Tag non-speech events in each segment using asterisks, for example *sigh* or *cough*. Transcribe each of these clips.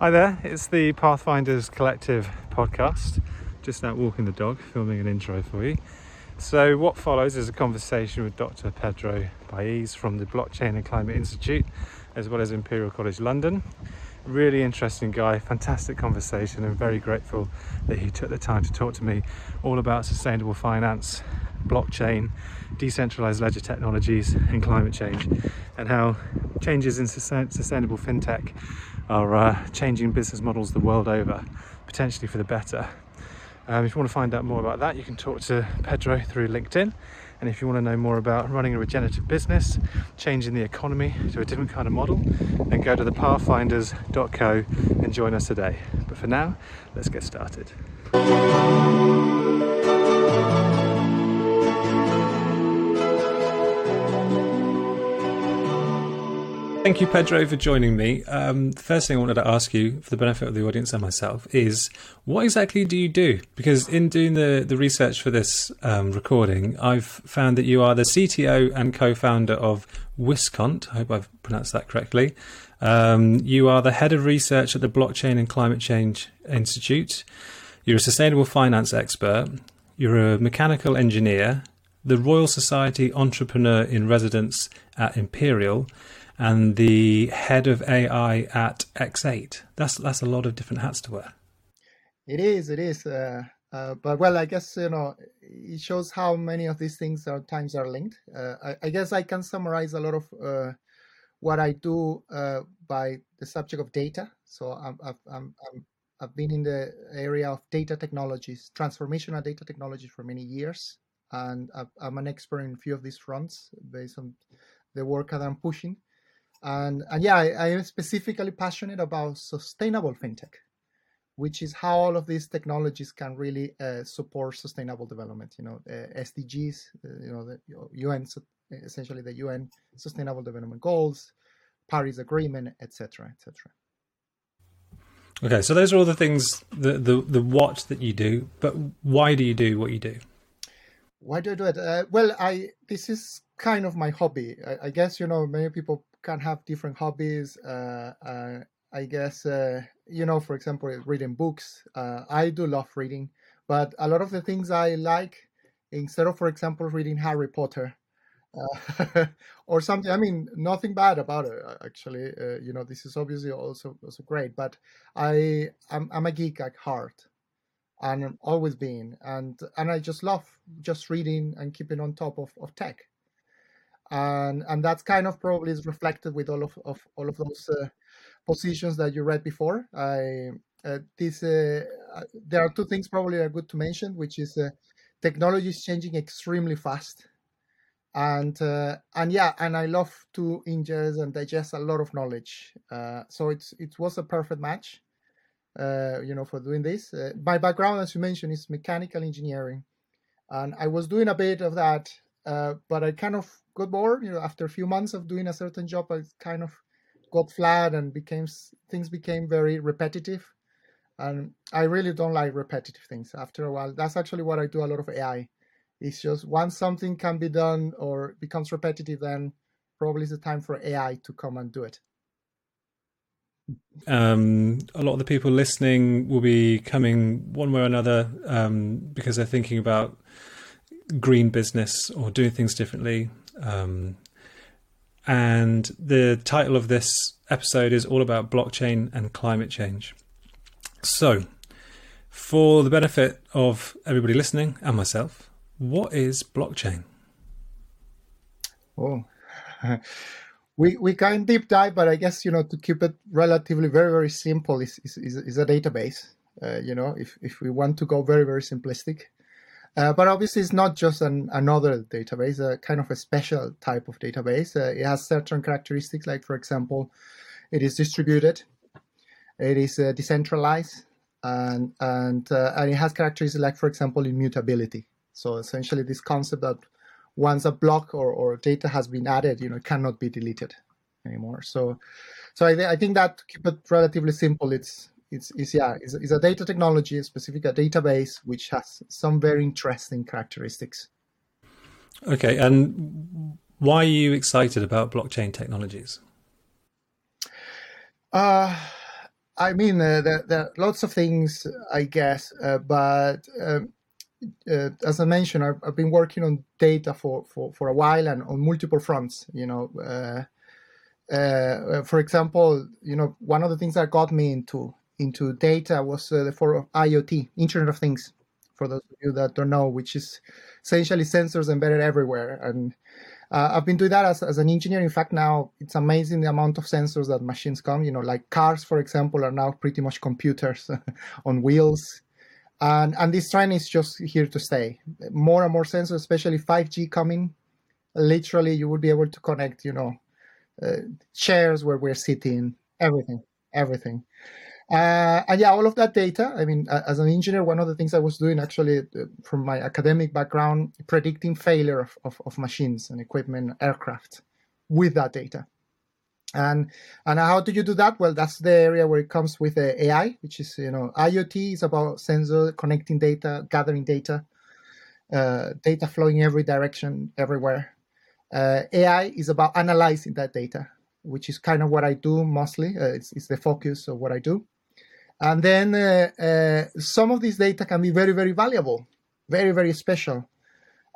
Hi there, it's the Pathfinders Collective podcast. Just out walking the dog, filming an intro for you. So, what follows is a conversation with Dr. Pedro Baiz from the Blockchain and Climate Institute, as well as Imperial College London. Really interesting guy, fantastic conversation, and very grateful that he took the time to talk to me all about sustainable finance, blockchain, decentralized ledger technologies, and climate change, and how changes in sustainable fintech are uh, changing business models the world over, potentially for the better. Um, if you want to find out more about that, you can talk to Pedro through LinkedIn. And if you want to know more about running a regenerative business, changing the economy to a different kind of model, then go to thepathfinders.co and join us today. But for now, let's get started. Thank you, Pedro, for joining me. Um, the first thing I wanted to ask you, for the benefit of the audience and myself, is what exactly do you do? Because in doing the, the research for this um, recording, I've found that you are the CTO and co founder of Wiscont. I hope I've pronounced that correctly. Um, you are the head of research at the Blockchain and Climate Change Institute. You're a sustainable finance expert. You're a mechanical engineer, the Royal Society Entrepreneur in Residence at Imperial and the head of AI at X8. That's that's a lot of different hats to wear. It is. It is. Uh, uh, but well, I guess you know it shows how many of these things are times are linked. Uh, I, I, guess I can summarize a lot of uh, what I do uh, by the subject of data. So I'm, I'm, I'm, I've been in the area of data technologies, transformational data technologies for many years, and I'm an expert in a few of these fronts based on the work that I'm pushing and and yeah, I, I, am specifically passionate about sustainable fintech, which is how all of these technologies can really uh, support sustainable development. You know, uh, SDGs, uh, you know, the UN, essentially the UN Sustainable Development Goals, Paris Agreement, etc., etc. Okay, so those are all the things, the, the the what that you do, but why do you do what you do? Why do I do it? Uh, well, I this is kind of my hobby. I, I, guess you know many people can have different hobbies. Uh, uh, I guess uh, you know, for example, reading books. Uh, I do love reading, but a lot of the things I like, instead of, for example, reading Harry Potter. *laughs* Or something. I mean, nothing bad about it. Actually, you know, this is obviously also also great. But I, I'm, I'm a geek at heart, and always been, and and I just love just reading and keeping on top of, of tech and and that's kind of probably is reflected with all of, of all of those uh, positions that you read before. I uh, this uh, uh there are two things probably are good to mention, which is uh, technology is changing extremely fast, and uh, and yeah, and I love to ingest and digest a lot of knowledge. so it's it was a perfect match, you know, for doing this. my background, as you mentioned, is mechanical engineering, and I was doing a bit of that, but I kind of got bored. You know, after a few months of doing a certain job, I kind of got flat and became things became very repetitive. And I really don't like repetitive things. After a while, that's actually what I do a lot of AI. It's just once something can be done or becomes repetitive, then probably it's the time for AI to come and do it. Um, a lot of the people listening will be coming one way or another um, because they're thinking about green business or doing things differently. Um, and the title of this episode is all about blockchain and climate change. So, for the benefit of everybody listening and myself, what is blockchain? Oh, *laughs* we we can deep dive, but I guess you know to keep it relatively very very simple is is, is a database. Uh, you know, if if we want to go very very simplistic, uh, but obviously, it's not just an, another database, a kind of a special type of database. Uh, it has certain characteristics, like, for example, it is distributed, it is uh, decentralized, and and uh, and it has characteristics like, for example, immutability. So essentially, this concept that once a block or, or data has been added, you know, cannot be deleted anymore. So, so I, th- I think that to keep it relatively simple, it's it's, it's yeah it's, it's, a data technology a specific a database which has some very interesting characteristics okay and why are you excited about blockchain technologies uh, I mean, uh, there, there, are lots of things, I guess, uh, but um, uh, as I mentioned, I've, I've, been working on data for, for, for a while and on multiple fronts. You know, uh, uh, for example, you know, one of the things that got me into into data was uh, the for IoT, Internet of Things. For those of you that don't know, which is essentially sensors embedded everywhere, and uh, I've been doing that as, as an engineer. In fact, now it's amazing the amount of sensors that machines come. You know, like cars, for example, are now pretty much computers *laughs* on wheels and and this trend is just here to stay more and more sensors especially 5g coming literally you will be able to connect you know uh, chairs where we're sitting everything everything uh, and yeah all of that data i mean as an engineer one of the things i was doing actually uh, from my academic background predicting failure of, of, of machines and equipment aircraft with that data. And and how do you do that? Well that's the area where it comes with uh, ai which is you know iot is about sensor connecting data gathering data uh, data flowing every direction everywhere. Uh, ai is about analyzing that data which is kind of what i do mostly. Uh, it's, it's, the focus of what i do and then uh, uh, some of this data can be very very valuable very very special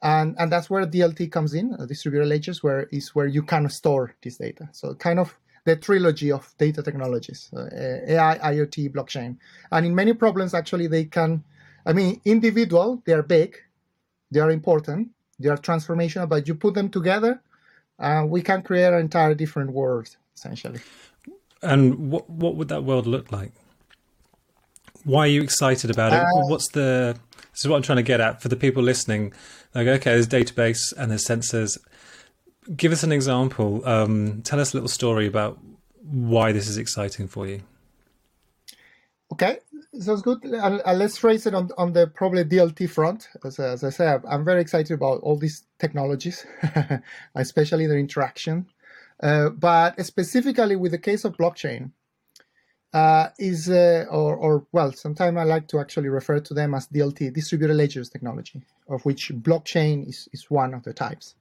and and that's where DLT comes in, uh, distributed ledgers, where is where you can store this data. So kind of the trilogy of data technologies: uh, AI, IoT, blockchain. And in many problems, actually, they can. I mean, individual, they are big, they are important, they are transformational, but you put them together, uh, we can create an entire different world, essentially. And what what would that world look like? Why are you excited about it? Uh, What's the this is what I'm trying to get at for the people listening. Like, okay, there's database and there's sensors. Give us an example. Um, tell us a little story about why this is exciting for you. Okay, sounds good. Uh, let's raise it on, on the probably DLT front. As, as I said, I'm very excited about all these technologies, *laughs* especially their interaction. Uh, but specifically with the case of blockchain, uh, is, uh, or, or, well, sometimes I like to actually refer to them as DLT, distributed ledgers technology, of which blockchain is, is one of the types.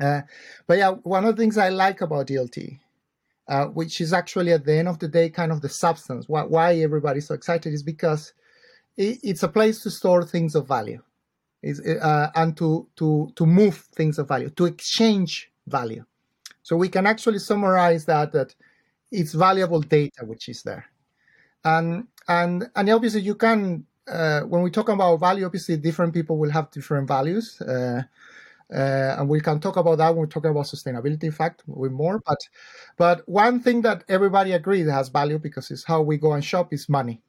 Uh, but yeah, one of the things I like about DLT, uh, which is actually at the end of the day kind of the substance, why, why everybody's so excited is because it, it's a place to store things of value. Is, uh, and to, to, to move things of value, to exchange value. So we can actually summarize that that it's valuable data which is there. And and and obviously you can uh, when we talk about value obviously different people will have different values uh, uh, and we can talk about that when we talk about sustainability in fact with more but but one thing that everybody agrees has value because it's how we go and shop is money.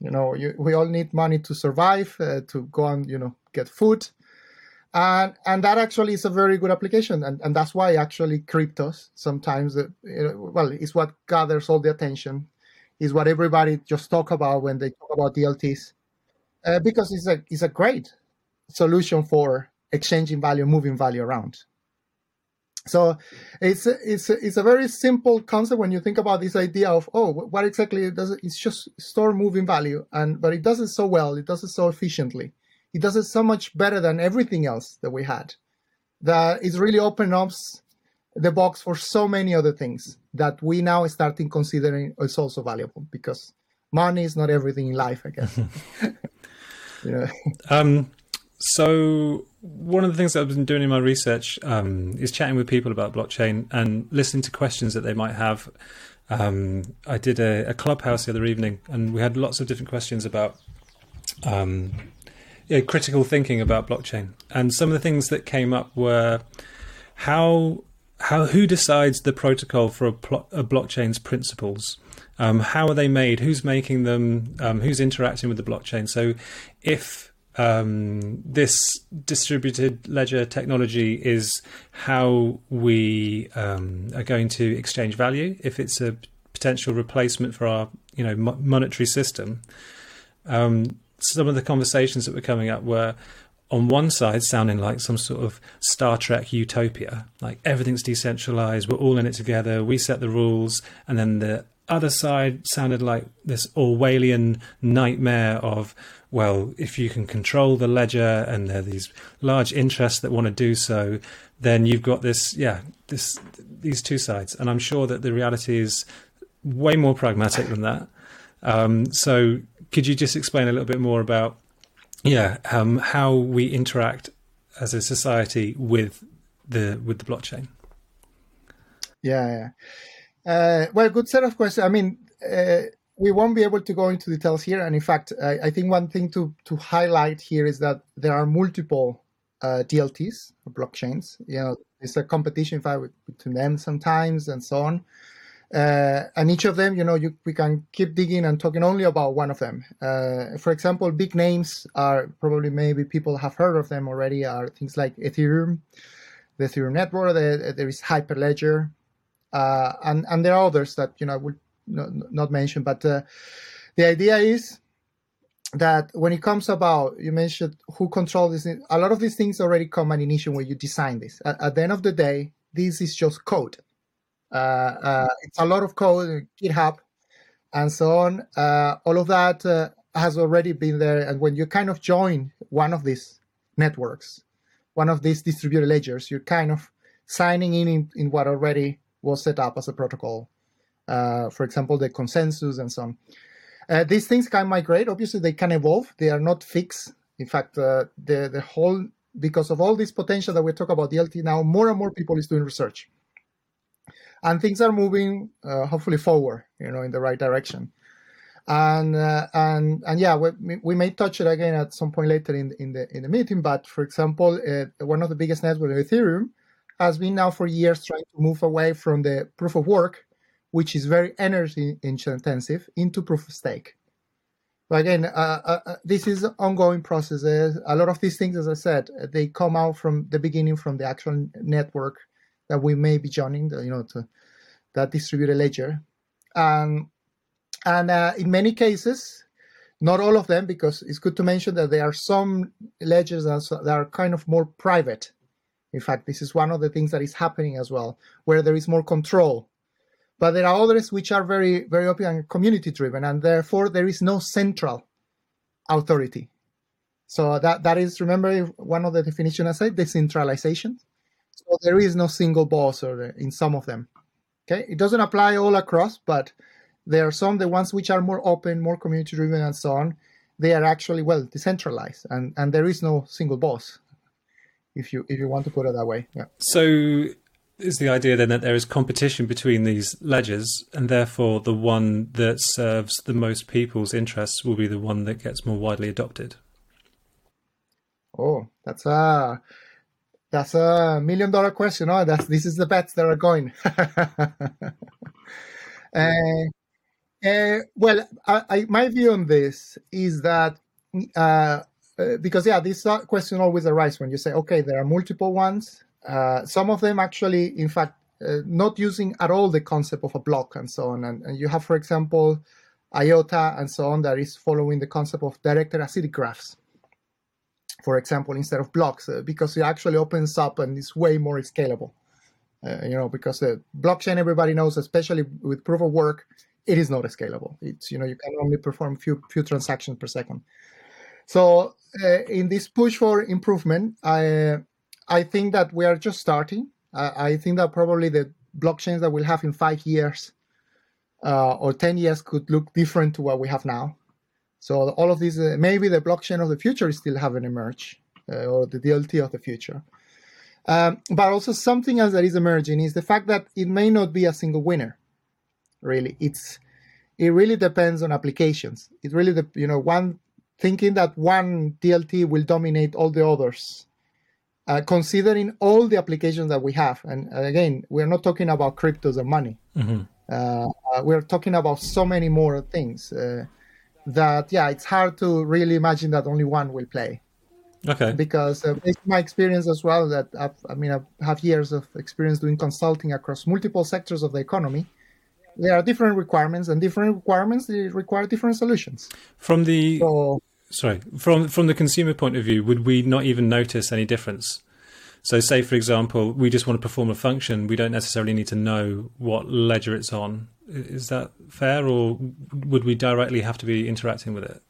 You know you, we all need money to survive uh, to go and you know get food and and that actually is a very good application. And, and that's why actually cryptos sometimes uh, well is what gathers all the attention is what everybody just talk about when they talk about dlts uh, because it's a it's a great solution for exchanging value moving value around. So it's it's it's a very simple concept when you think about this idea of oh what exactly does it it's just store moving value and but it does it so well it does it so efficiently he does it so much better than everything else that we had that it really opens up the box for so many other things that we now starting considering is also valuable because money is not everything in life, I guess. *laughs* *laughs* yeah. Um, so one of the things that I've been doing in my research um, is chatting with people about blockchain and listening to questions that they might have. Um, I did a, a, clubhouse the other evening, and we had lots of different questions about um, yeah, critical thinking about blockchain. And some of the things that came up were how how who decides the protocol for a, pl- a blockchain's principles? Um, how are they made? Who's making them? Um, who's interacting with the blockchain? So, if um, this distributed ledger technology is how we um, are going to exchange value, if it's a potential replacement for our you know monetary system, um, some of the conversations that were coming up were on one side sounding like some sort of Star Trek utopia, like everything's decentralized, we're all in it together, we set the rules, and then the other side sounded like this Orwellian nightmare of, well, if you can control the ledger and there are these large interests that want to do so, then you've got this, yeah, this these two sides. And I'm sure that the reality is way more pragmatic than that. Um, so, could you just explain a little bit more about, yeah, um, how we interact as a society with the with the blockchain? Yeah, yeah. Uh, well, good set of questions. I mean, uh, we won't be able to go into details here, and in fact, I, I, think one thing to to highlight here is that there are multiple uh, DLTs or blockchains. You know, it's a competition, fight between them sometimes, and so on. Uh, and each of them, you know, you, we can keep digging and talking only about one of them. Uh, for example, big names are probably maybe people have heard of them already. Are things like Ethereum, the Ethereum network. The, there is Hyperledger, uh, and and there are others that you know I will not, not mention. But uh, the idea is that when it comes about, you mentioned who controls this. A lot of these things already come at initial when you design this. At, at the end of the day, this is just code it's a lot of code, GitHub, and so on. Uh, all of that has already been there. And when you kind of join one of these networks, one of these distributed ledgers, you're kind of signing in in, in what already was set up as a protocol. Uh, for example, the consensus and so on. Uh, these things can migrate. Obviously, they can evolve. They are not fixed. In fact, uh, the the whole because of all this potential that we talk about DLT now, more and more people is doing research and things are moving uh, hopefully forward, you know, in the right direction. And uh, and and yeah, we, we may touch it again at some point later in in the in the meeting. But for example, uh, one of the biggest networks, Ethereum, has been now for years trying to move away from the proof of work, which is very energy intensive, into proof of stake. But again, uh, uh, uh this is ongoing processes. A lot of these things, as I said, they come out from the beginning from the actual network that we may be joining, you know, to that distributed ledger. Um, and uh, in many cases, not all of them, because it's good to mention that there are some ledgers that are kind of more private. In fact, this is one of the things that is happening as well, where there is more control. But there are others which are very, very open and community driven, and therefore there is no central authority. So that that is remember one of the definitions I said decentralization. So there is no single boss or in some of them. Okay, it doesn't apply all across, but there are some the ones which are more open, more community driven, and so on. They are actually well decentralized, and and there is no single boss, if you if you want to put it that way. Yeah. So is the idea then that there is competition between these ledgers, and therefore the one that serves the most people's interests will be the one that gets more widely adopted? Oh, that's a that's a million dollar question. Oh, that's this is the bets that are going. uh, *laughs* uh, well, I, I, my view on this is that uh, uh because yeah, this question always arises when you say, okay, there are multiple ones. Uh, some of them actually, in fact, uh, not using at all the concept of a block and so on. And, and you have, for example, IOTA and so on that is following the concept of directed acyclic graphs for example, instead of blocks, uh, because it actually opens up and is way more scalable. Uh, you know, because the blockchain, everybody knows, especially with proof of work, it is not scalable. It's you know you can only perform few few transactions per second. So uh, in this push for improvement, I I think that we are just starting. I think that probably the blockchains that we'll have in five years uh, or ten years could look different to what we have now. So all of these, uh, maybe the blockchain of the future is still haven't emerged, uh, or the DLT of the future. Um, but also something else that is emerging is the fact that it may not be a single winner. Really, it's it really depends on applications. It really, de- you know, one thinking that one DLT will dominate all the others. Uh, considering all the applications that we have, and again, we're not talking about cryptos and money. Mm-hmm. Uh, uh we're talking about so many more things. That yeah, it's hard to really imagine that only one will play. Okay. Because uh, based on my experience as well, that I've, I mean, I have years of experience doing consulting across multiple sectors of the economy. There are different requirements, and different requirements they require different solutions. From the so, sorry, from from the consumer point of view, would we not even notice any difference? So, say for example, we just want to perform a function, we don't necessarily need to know what ledger it's on. Is that fair, or would we directly have to be interacting with it?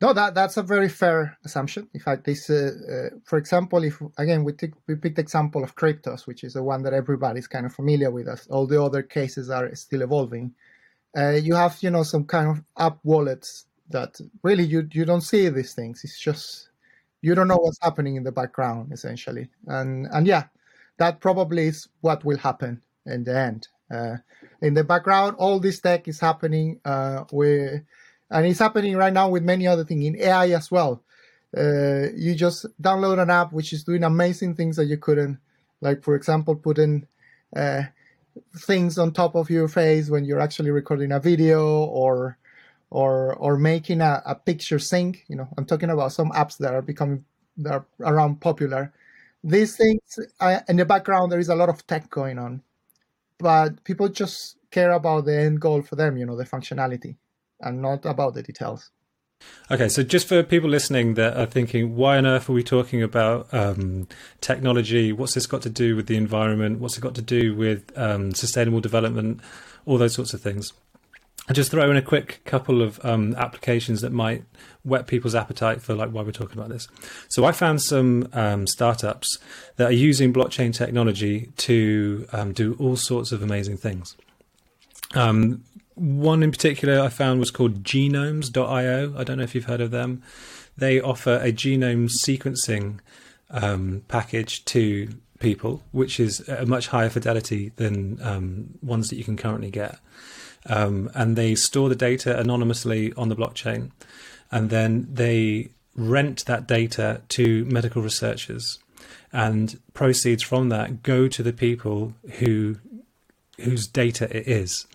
No, that that's a very fair assumption. In fact, this, uh, uh, for example, if again we take we pick the example of cryptos, which is the one that everybody's kind of familiar with, as all the other cases are still evolving. Uh, you have you know some kind of app wallets that really you you don't see these things. It's just you don't know what's happening in the background essentially, and and yeah, that probably is what will happen in the end. Uh, in the background, all this tech is happening. Uh, and it's happening right now with many other things in AI as well. Uh, you just download an app which is doing amazing things that you couldn't, like for example, putting uh, things on top of your face when you're actually recording a video, or or or making a, a picture sync. You know, I'm talking about some apps that are becoming that are around popular. These things in the background, there is a lot of tech going on, but people just care about the end goal for them. You know, the functionality and not about the details. Okay, so just for people listening that are thinking, why on earth are we talking about um, technology? What's this got to do with the environment? What's it got to do with um, sustainable development? All those sorts of things. I just throw in a quick couple of um, applications that might whet people's appetite for like why we're talking about this. So I found some um, startups that are using blockchain technology to um, do all sorts of amazing things. Um, one in particular I found was called genomes.io. I don't know if you've heard of them. They offer a genome sequencing um, package to people, which is a much higher fidelity than um, ones that you can currently get. Um, and they store the data anonymously on the blockchain, and then they rent that data to medical researchers, and proceeds from that go to the people who whose data it is.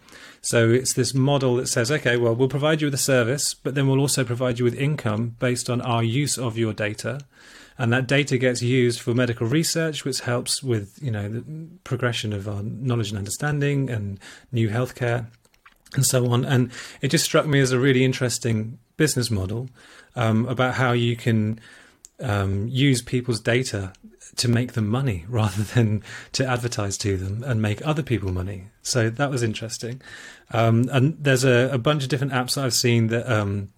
So it's this model that says, okay, well, we'll provide you with a service, but then we'll also provide you with income based on our use of your data. And that data gets used for medical research, which helps with, you know, the progression of our knowledge and understanding and new healthcare and so on. And it just struck me as a really interesting business model um, about how you can um, use people's data to make them money *laughs* rather than to advertise to them and make other people money. So that was interesting. Um, and there's a, a, bunch of different apps that I've seen that um,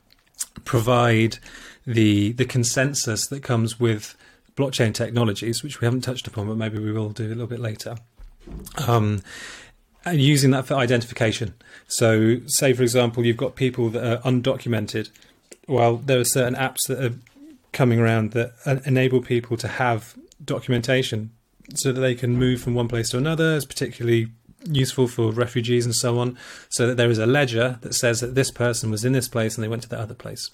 provide the the consensus that comes with blockchain technologies, which we haven't touched upon, but maybe we will do a little bit later. Um, and using that for identification. So, say for example, you've got people that are undocumented. Well, there are certain apps that are coming around that enable people to have documentation so that they can move from one place to another. It's particularly useful for refugees and so on, so that there is a ledger that says that this person was in this place and they went to the other place.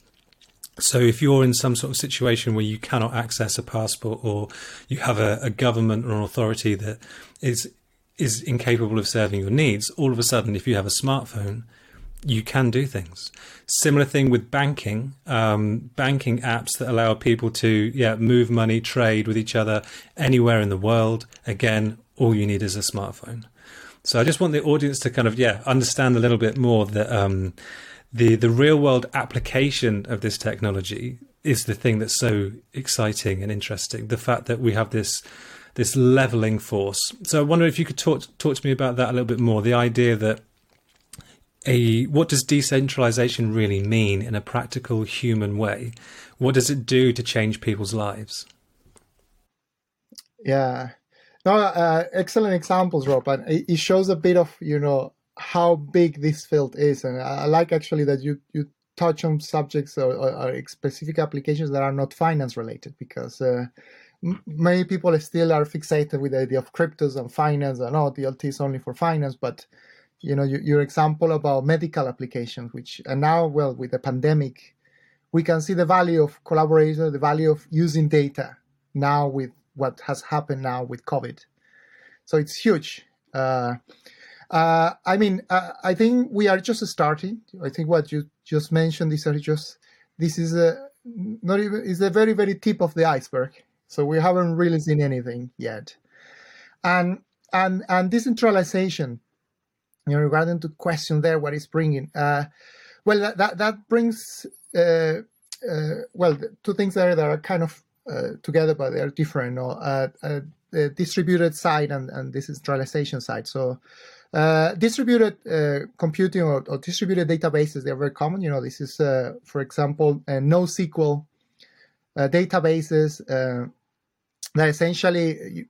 So if you're in some sort of situation where you cannot access a passport or you have a, a government or an authority that is is incapable of serving your needs, all of a sudden, if you have a smartphone, you can do things. Similar thing with banking, um, banking apps that allow people to yeah move money, trade with each other anywhere in the world. Again, all you need is a smartphone. So I just want the audience to kind of yeah understand a little bit more that um, the the real world application of this technology is the thing that's so exciting and interesting. The fact that we have this this leveling force. So I wonder if you could talk talk to me about that a little bit more. The idea that a what does decentralization really mean in a practical human way? What does it do to change people's lives? Yeah, no, uh, excellent examples, Rob, and it shows a bit of you know how big this field is, and I like actually that you you touch on subjects or, or, or specific applications that are not finance related because. Uh, many people still are fixated with the idea of cryptos and finance and oh DLT is only for finance, but you know your, example about medical applications which and now well with the pandemic we can see the value of collaboration the value of using data now with what has happened now with covid. So it's huge. Uh, uh, i mean uh, i think we are just starting. I think what you just mentioned these are just this is a not even is the very very tip of the iceberg so we haven't really seen anything yet and and and decentralization you know, regarding to question there what is bringing. Uh, well, that that, that brings uh, uh, well two things there that are kind of uh, together, but they are different. Uh, uh, the distributed side and and decentralization side. So. Uh, distributed uh, computing or, or, distributed databases, they're very common. You know, this is, uh, for example, NoSQL databases that essentially,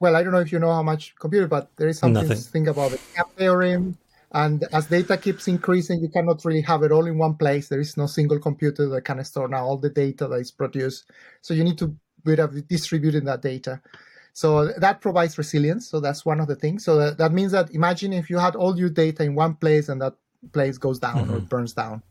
well, I don't know if you know how much computer, but there is something Nothing. to think about the cap theorem. And as data keeps increasing, you cannot really have it all in one place. There is no single computer that can store now all the data that is produced. So you need to up distributing that data. So that provides resilience. So that's one of the things. So that, that means that imagine if you had all your data in one place and that place goes down mm-hmm. or burns down.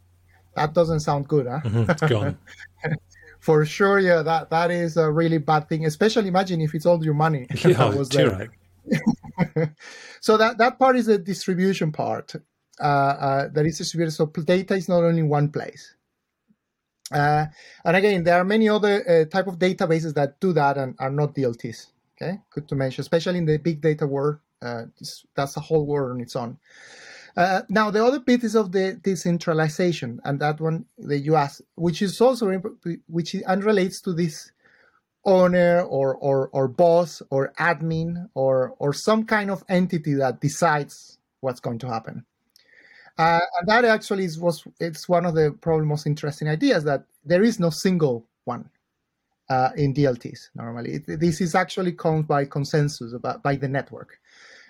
That doesn't sound good, huh? Mm-hmm. Gone. *laughs* For sure, yeah, that that is a really bad thing. Especially imagine if it's all your money *laughs* yeah, was there. Right. *laughs* so that that part is the distribution part. Uh, uh, that is distributed. So data is not only in one place. Uh, and again, there are many other uh, type of databases that do that and are not DLTs. Okay, good to mention, especially in the big data world. Uh, that's a whole world on its own. Uh, now, the other bit is of the decentralization, and that one that you asked, which is also which unrelates to this owner or, or or boss or admin or or some kind of entity that decides what's going to happen. Uh, and that actually is was it's one of the probably most interesting ideas that there is no single one uh, in DLTs normally. It, this is actually comes by consensus about by the network.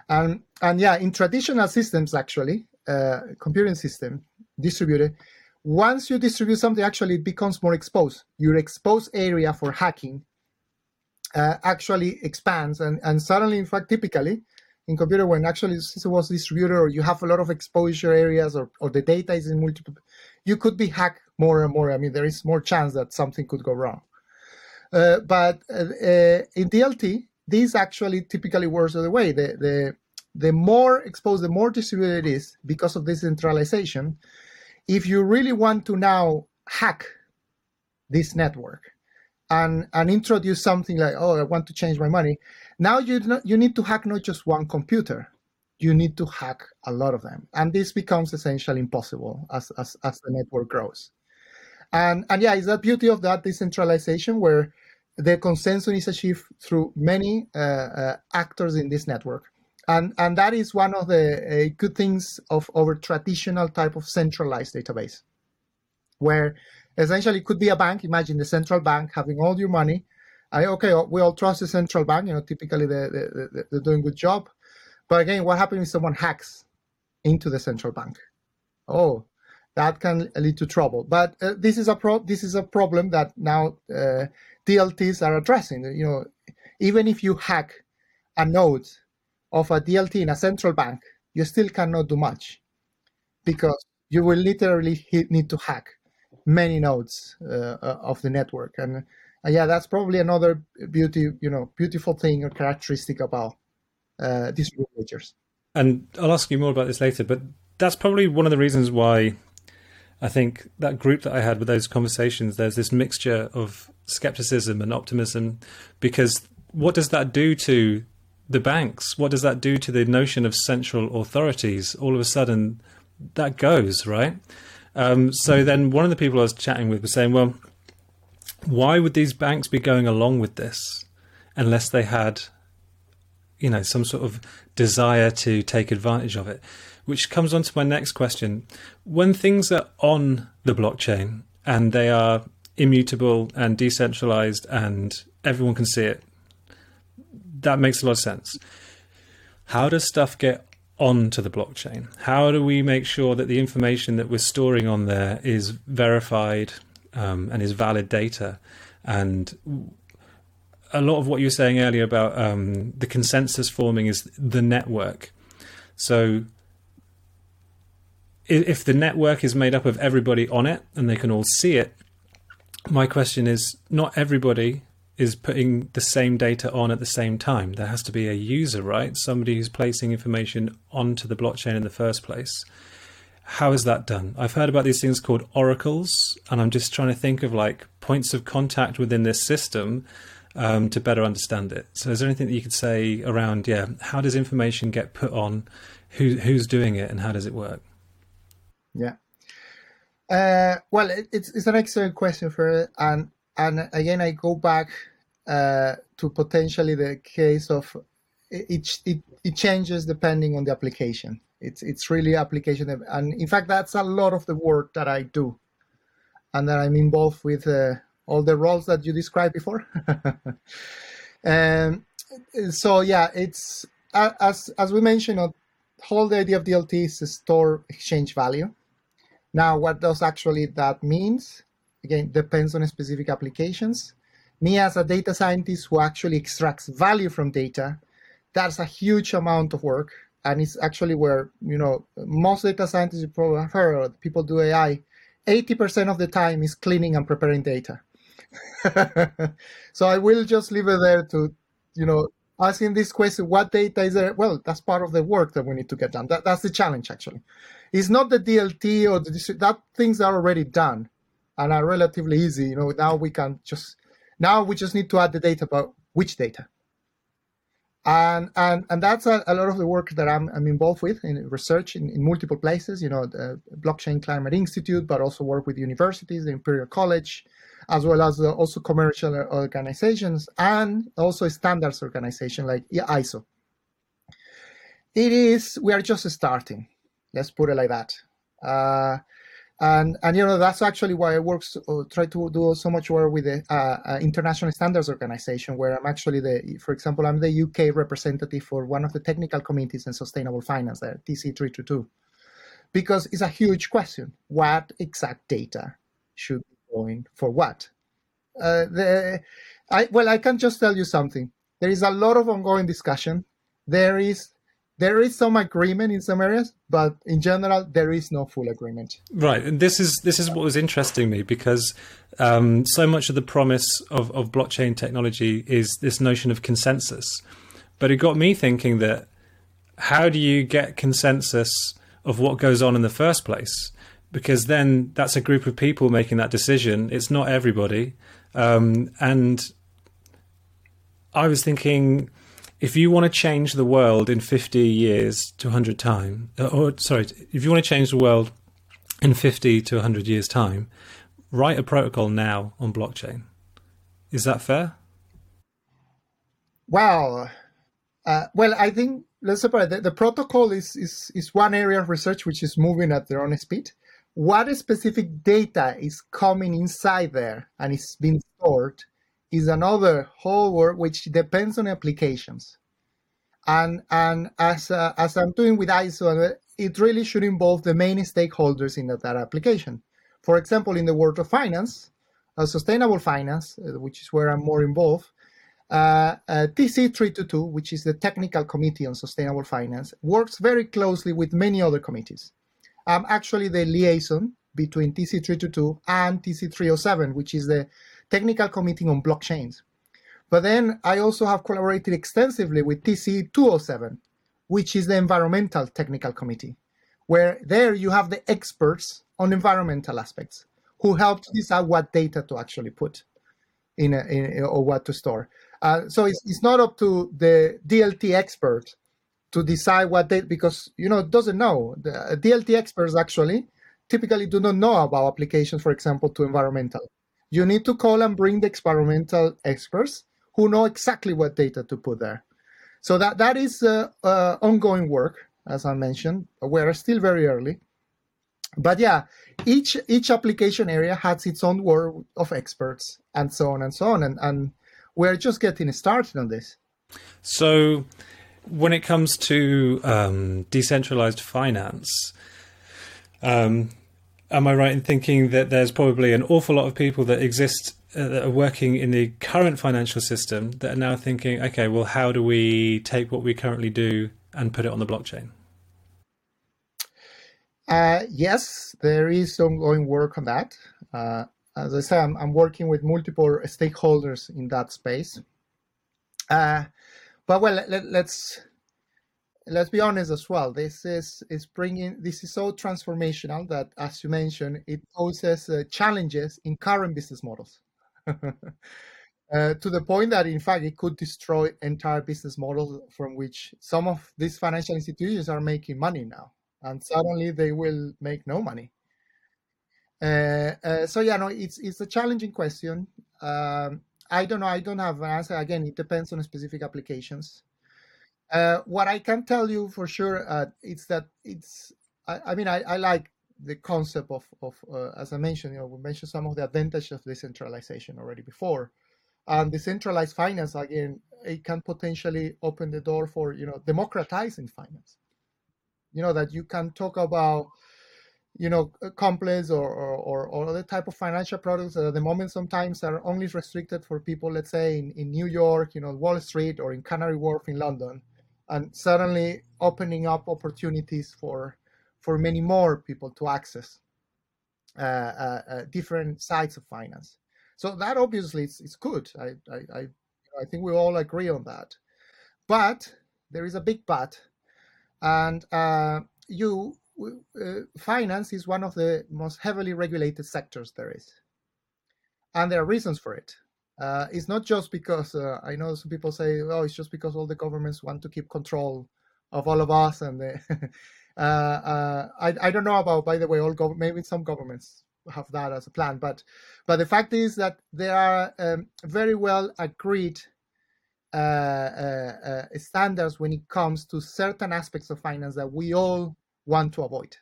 And and yeah, in traditional systems, actually, uh, computing system distributed, once you distribute something, actually it becomes more exposed. Your exposed area for hacking uh, actually expands, and and suddenly, in fact, typically in computer when actually system was distributed or you have a lot of exposure areas or, or the data is in multiple you could be hacked more and more. I mean there is more chance that something could go wrong. Uh, but uh, uh in dlt this actually typically works the other way. The, the, the more exposed, the more distributed it is because of this centralization. If you really want to now hack this network and, and introduce something like, oh, I want to change my money, now you, you need to hack not just one computer, you need to hack a lot of them. And this becomes essentially impossible as, as, as the network grows. And, and yeah, it's that beauty of that decentralization where the consensus is achieved through many uh, uh, actors in this network. And, and that is one of the uh, good things of our traditional type of centralized database, where essentially it could be a bank. Imagine the central bank having all your money. I, okay, we all trust the central bank. You know, typically they, they, they're doing a good job. But again, what happens if someone hacks into the central bank? Oh, that can lead to trouble. But uh, this is a pro- this is a problem that now uh, DLTs are addressing. You know, even if you hack a node of a DLT in a central bank, you still cannot do much because you will literally need to hack many nodes uh, uh, of the network. And uh, yeah, that's probably another beauty, you know, beautiful thing or characteristic about uh, distributed ledgers. And I'll ask you more about this later, but that's probably one of the reasons why I think that group that I had with those conversations, there's this mixture of skepticism and optimism because what does that do to the banks? What does that do to the notion of central authorities? All of a sudden, that goes, right? Um, so then one of the people I was chatting with was saying, well, why would these banks be going along with this unless they had, you know, some sort of desire to take advantage of it? Which comes on to my next question. When things are on the blockchain and they are immutable and decentralized and everyone can see it. That makes a lot of sense. How does stuff get onto the blockchain? How do we make sure that the information that we're storing on there is verified um, and is valid data? And a lot of what you were saying earlier about um, the consensus forming is the network. So if the network is made up of everybody on it and they can all see it, my question is not everybody is putting the same data on at the same time. There has to be a user, right? Somebody who's placing information onto the blockchain in the first place. How is that done? I've heard about these things called oracles, and I'm just trying to think of like points of contact within this system um, to better understand it. So, is there anything that you could say around, yeah, how does information get put on? Who, who's doing it, and how does it work? Yeah. Uh, well, it, it's it's an excellent question for and and again, I go back uh, to potentially the case of it, it, it changes depending on the application. It's it's really application, and in fact, that's a lot of the work that I do, and that I'm involved with uh, all the roles that you described before. and *laughs* so yeah, it's as as we mentioned, the whole the idea of DLT is to store exchange value. Now, what does actually that means? Again, depends on specific applications. Me as a data scientist who actually extracts value from data, that's a huge amount of work and it's actually where you know most data scientists you probably have heard people do AI. 80% of the time is cleaning and preparing data. *laughs* so I will just leave it there to, you know, asking this question: What data is there? Well, that's part of the work that we need to get done. That, that's the challenge, actually. It's not the DLT or the that things are already done and are relatively easy. You know, now we can just now we just need to add the data about which data and and and that's a, a, lot of the work that I'm, I'm involved with in research in, in multiple places you know the blockchain climate institute but also work with universities the imperial college as well as also commercial organizations and also standards organization like iso it is we are just starting let's put it like that. Uh, and and you know that's actually why I work uh, try to do so much work with the uh, uh, international standards organization where I'm actually the for example I'm the UK representative for one of the technical committees in sustainable finance there TC322 because it's a huge question what exact data should going for what uh, the I well I can just tell you something there is a lot of ongoing discussion there is there is some agreement in some areas, but in general, there is no full agreement. Right, and this is this is what was interesting me because um, so much of the promise of, of blockchain technology is this notion of consensus, but it got me thinking that how do you get consensus of what goes on in the first place? Because then that's a group of people making that decision. It's not everybody, um, and I was thinking if you want to change the world in 50 years to 100 time uh, or sorry if you want to change the world in 50 to 100 years time write a protocol now on blockchain. Is that fair? Well uh, well i think let's separate. The, the protocol is, is is one area of research which is moving at their own speed what specific data is coming inside there and is being stored is another whole world which depends on applications. And and as uh, as I'm doing with ISO, it really should involve the main stakeholders in that, that application. For example, in the world of finance, uh, sustainable finance, uh, which is where I'm more involved, uh, uh, TC322, which is the Technical Committee on Sustainable Finance, works very closely with many other committees. I'm actually the liaison between TC322 and TC307, which is the technical committee on blockchains. But then I also have collaborated extensively with TC 207, which is the environmental technical committee, where there you have the experts on environmental aspects who help decide what data to actually put in, a, in or what to store. Uh, so it's, it's not up to the DLT expert to decide what they because you know it doesn't know the DLT experts actually typically do not know about applications, for example, to environmental you need to call and bring the experimental experts who know exactly what data to put there. So that that is uh, uh, ongoing work, as I mentioned. We're still very early, but yeah, each each application area has its own world of experts and so on and so on, and and we're just getting started on this. So, when it comes to um, decentralized finance, um, am I right in thinking that there's probably an awful lot of people that exist uh, that are working in the current financial system that are now thinking, okay, well, how do we take what we currently do and put it on the blockchain? Uh, yes, there is ongoing work on that. Uh, as I said, I'm, I'm, working with multiple stakeholders in that space. But well, let, let's let's be honest as well. This is is bringing this is so transformational that as you mentioned it poses uh, challenges in current business models. *laughs* Uh, to the point that in fact it could destroy entire business models from which some of these financial institutions are making money now. And suddenly they will make no money. Uh, uh so yeah no it's it's a challenging question. Um, i don't know i don't have an answer again it depends on specific applications Uh, what I can tell you for sure uh, is that it's. I, I mean, I, I, like the concept of, of uh, as I mentioned, you know, we mentioned some of the advantages of decentralization already before, and decentralized finance again, it can potentially open the door for you know democratizing finance. You know that you can talk about you know complex or, or, or other type of financial products at the moment sometimes are only restricted for people let's say in, in new york you know wall street or in canary wharf in london and suddenly opening up opportunities for for many more people to access uh, uh, uh, different sides of finance. So that obviously is, is good. I, I, I, I think we all agree on that. But there is a big but, and uh, you uh, finance is one of the most heavily regulated sectors there is, and there are reasons for it. Uh, it's not just because uh, I know some people say, "Oh, it's just because all the governments want to keep control of all of us." And *laughs* uh, uh, I, I don't know about, by the way, all gov- maybe some governments have that as a plan, but but the fact is that there are um, very well agreed uh, uh, standards when it comes to certain aspects of finance that we all want to avoid.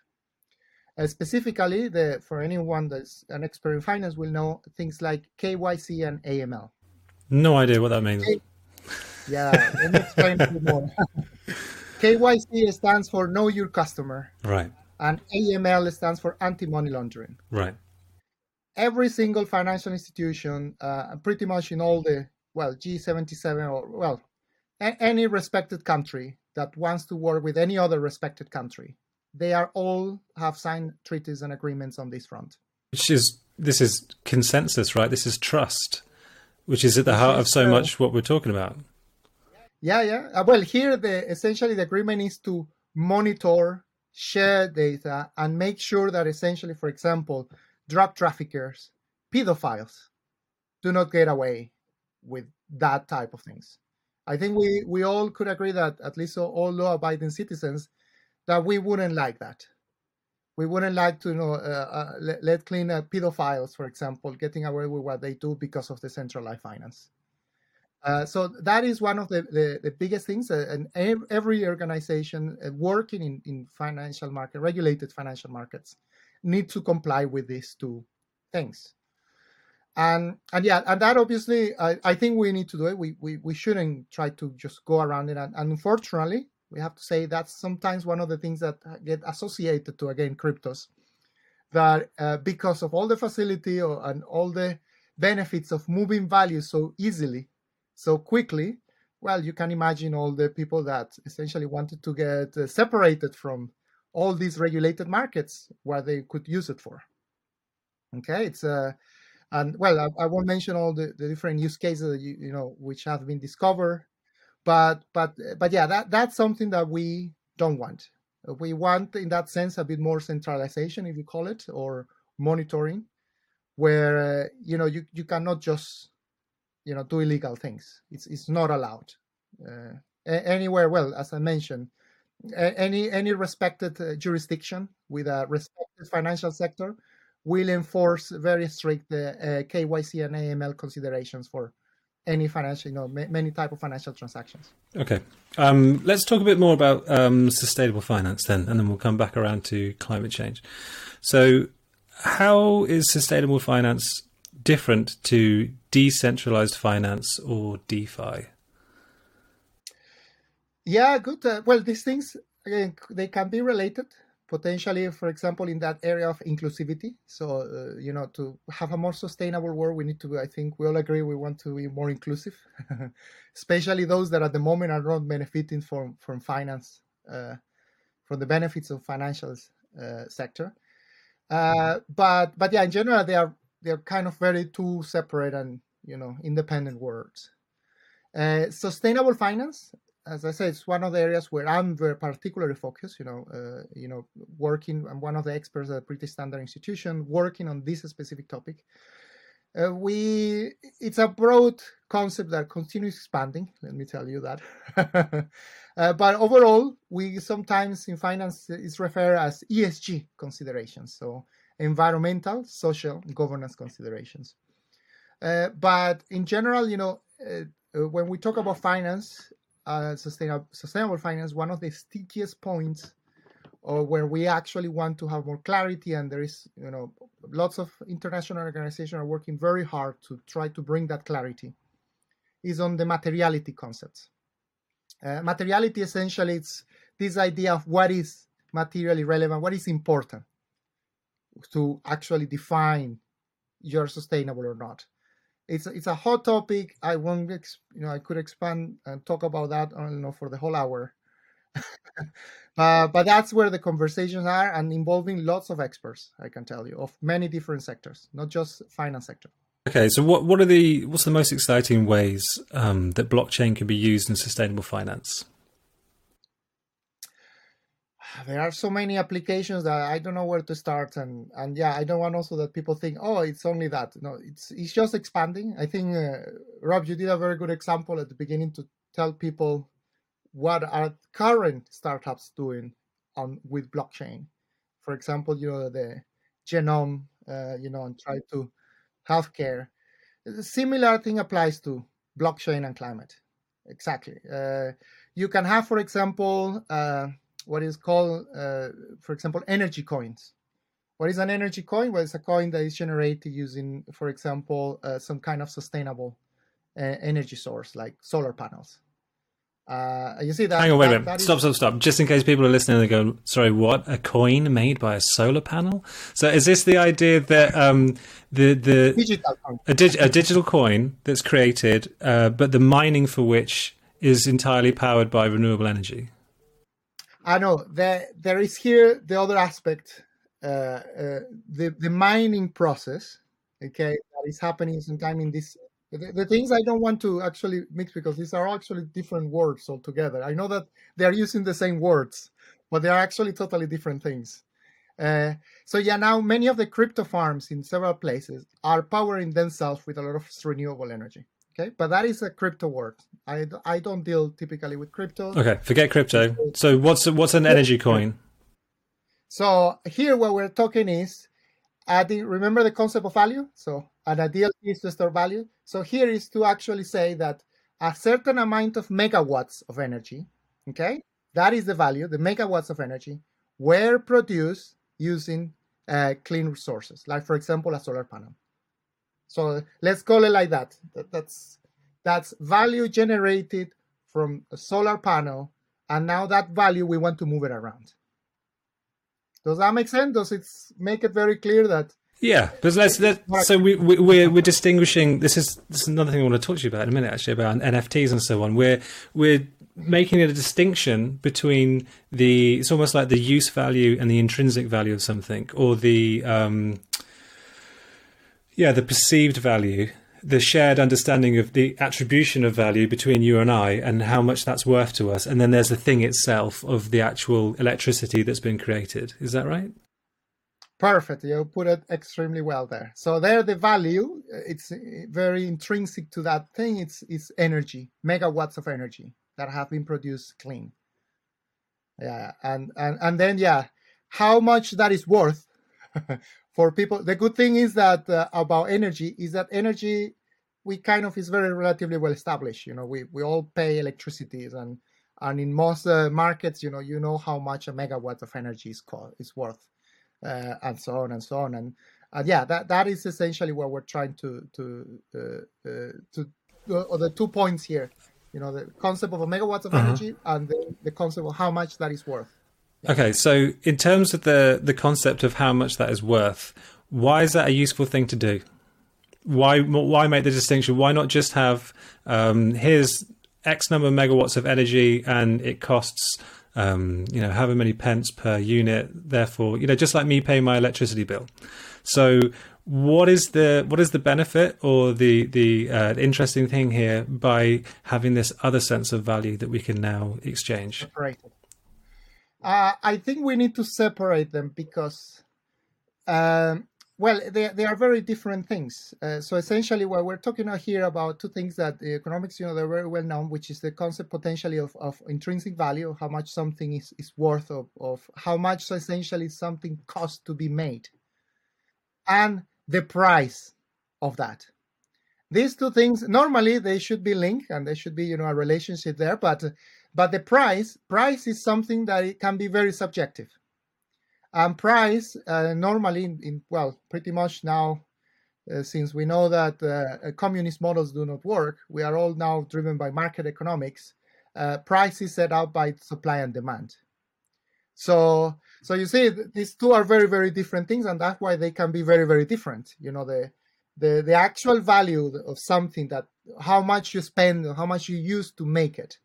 Uh, specifically, the, for anyone that's an expert in finance will know things like KYC and AML. No idea what that means. K- yeah, let me explain a bit more. *laughs* KYC stands for Know Your Customer. Right. And AML stands for Anti Money Laundering. Right. Every single financial institution, uh, pretty much in all the, well, G77 or, well, a- any respected country that wants to work with any other respected country they are all have signed treaties and agreements on this front. Which is this is consensus, right? This is trust, which is at the heart of so much what we're talking about. Yeah, yeah. Uh, well, here the essentially the agreement is to monitor, share data, and make sure that essentially, for example, drug traffickers, pedophiles, do not get away with that type of things. I think we we all could agree that at least all law-abiding citizens that we wouldn't like that. We wouldn't like to you know uh, uh, let, clean uh, pedophiles, for example, getting away with what they do because of the centralized finance. Uh, so that is one of the, the, the biggest things, uh, and every organization uh, working in, in financial market, regulated financial markets, need to comply with these two things. And and yeah, and that obviously, I, I think we need to do it. We, we we shouldn't try to just go around it. And unfortunately, we have to say that's sometimes one of the things that get associated to again cryptos that uh, because of all the facility or, and all the benefits of moving value so easily so quickly well you can imagine all the people that essentially wanted to get uh, separated from all these regulated markets where they could use it for. Okay it's uh and well i, I won't mention all the, the different use cases you, you know which have been discovered but but but yeah that that's something that we don't want. We want in that sense a bit more centralization if you call it or monitoring where uh, you know you, you cannot just you know do illegal things. It's it's not allowed. Uh, anywhere well as i mentioned any any respected uh, jurisdiction with a respected financial sector will enforce very strict uh, KYC and AML considerations for any financial, you know, many type of financial transactions. Okay, um, let's talk a bit more about um, sustainable finance then, and then we'll come back around to climate change. So, how is sustainable finance different to decentralized finance or DeFi? Yeah, good. Uh, well, these things again they can be related potentially, for example, in that area of inclusivity. So, uh, you know, to have a more sustainable world, we need to, I think we all agree we want to be more inclusive, *laughs* especially those that at the moment are not benefiting from, from finance, uh, from the benefits of financial uh, sector. Uh, but, but yeah, in general, they are, they're kind of very two separate and, you know, independent words. Uh, sustainable finance as I said, it's one of the areas where I'm very particularly focused. You know, uh, you know, working. I'm one of the experts at the British Standard Institution, working on this specific topic. Uh, we, it's a broad concept that continues expanding. Let me tell you that. *laughs* uh, but overall, we sometimes in finance is referred as ESG considerations, so environmental, social, governance considerations. Uh, but in general, you know, uh, uh, when we talk about finance, uh, sustainable sustainable finance, one of the stickiest points, or where we actually want to have more clarity, and there is you know lots of international organizations are working very hard to try to bring that clarity, is on the materiality concepts. Uh, materiality essentially it's this idea of what is materially relevant, what is important to actually define you're sustainable or not. It's it's a hot topic. I won't, you know, I could expand and talk about that, I don't know, for the whole hour. *laughs* uh, but that's where the conversations are, and involving lots of experts. I can tell you of many different sectors, not just finance sector. Okay, so what what are the what's the most exciting ways um, that blockchain can be used in sustainable finance? There are so many applications that I don't know where to start, and and yeah, I don't want also that people think, oh, it's only that. No, it's it's just expanding. I think uh, Rob, you did a very good example at the beginning to tell people what are current startups doing on with blockchain. For example, you know the genome, uh, you know, and try to healthcare. A similar thing applies to blockchain and climate. Exactly. Uh, you can have, for example uh, what is called, uh, for example, energy coins. What is an energy coin? Well, it's a coin that is generated using, for example, uh, some kind of sustainable uh, energy source like solar panels. Uh, you see that? Hang on, wait a minute. Stop, stop, stop. Just in case people are listening they go, sorry, what? A coin made by a solar panel? So is this the idea that um, the the digital coin. A, dig- a digital coin that's created, uh, but the mining for which is entirely powered by renewable energy? I know there there is here the other aspect, uh, uh, the the mining process, okay, that is happening sometime in this. The, the, things I don't want to actually mix because these are actually different words altogether. I know that they are using the same words, but they are actually totally different things. Uh, so yeah, now many of the crypto farms in several places are powering themselves with a lot of renewable energy. Okay, but that is a crypto word. I, I don't deal typically with crypto. Okay, forget crypto. So what's what's an energy coin? So here what we're talking is adding. Remember the concept of value. So an ideal is to store value. So here is to actually say that a certain amount of megawatts of energy. Okay, that is the value. The megawatts of energy were produced using uh, clean resources, like for example a solar panel. So let's call it like that. that that's that's value generated from a solar panel, and now that value we want to move it around. Does that make sense? Does it make it very clear that? Yeah, because let's let so we, we we're we're distinguishing. This is this is another thing I want to talk to you about in a minute, actually, about NFTs and so on. We're we're making a distinction between the it's almost like the use value and the intrinsic value of something, or the um, yeah, the perceived value, the shared understanding of the attribution of value between you and I and how much that's worth to us. And then there's the thing itself of the actual electricity that's been created. Is that right? Perfect. You put it extremely well there. So there, the value, uh, it's uh, very intrinsic to that thing. It's, it's energy, megawatts of energy that have been produced clean. Yeah. And, and, and then, yeah, how much that is worth *laughs* for people the good thing is that uh, about energy is that energy we kind of is very relatively well established you know we, we all pay electricity and and in most uh, markets you know you know how much a megawatt of energy is called, is worth uh, and so on and so on and uh, yeah that that is essentially what we're trying to to uh, uh, to or the two points here you know the concept of a megawatt of uh-huh. energy and the, the concept of how much that is worth Okay, so in terms of the the concept of how much that is worth, why is that a useful thing to do? Why why make the distinction? Why not just have um, here's X number of megawatts of energy and it costs um, you know however many pence per unit. Therefore, you know just like me paying my electricity bill. So what is the what is the benefit or the the uh, interesting thing here by having this other sense of value that we can now exchange? Right. Uh, I think we need to separate them because, um, well, they, they are very different things. Uh, so essentially, what we're talking about here about two things that the economics, you know, they're very well known, which is the concept potentially of, of intrinsic value, how much something is, is worth of, of how much so essentially something costs to be made, and the price of that. these two things normally they should be linked and there should be you know a relationship there but but the price price is something that it can be very subjective. And price uh, normally in, in, well pretty much now uh, since we know that uh, communist models do not work we are all now driven by market economics uh, price is set out by supply and demand. So so you see these two are very very different things and that's why they can be very very different. You know the the the actual value of something that how much you spend how much you use to make it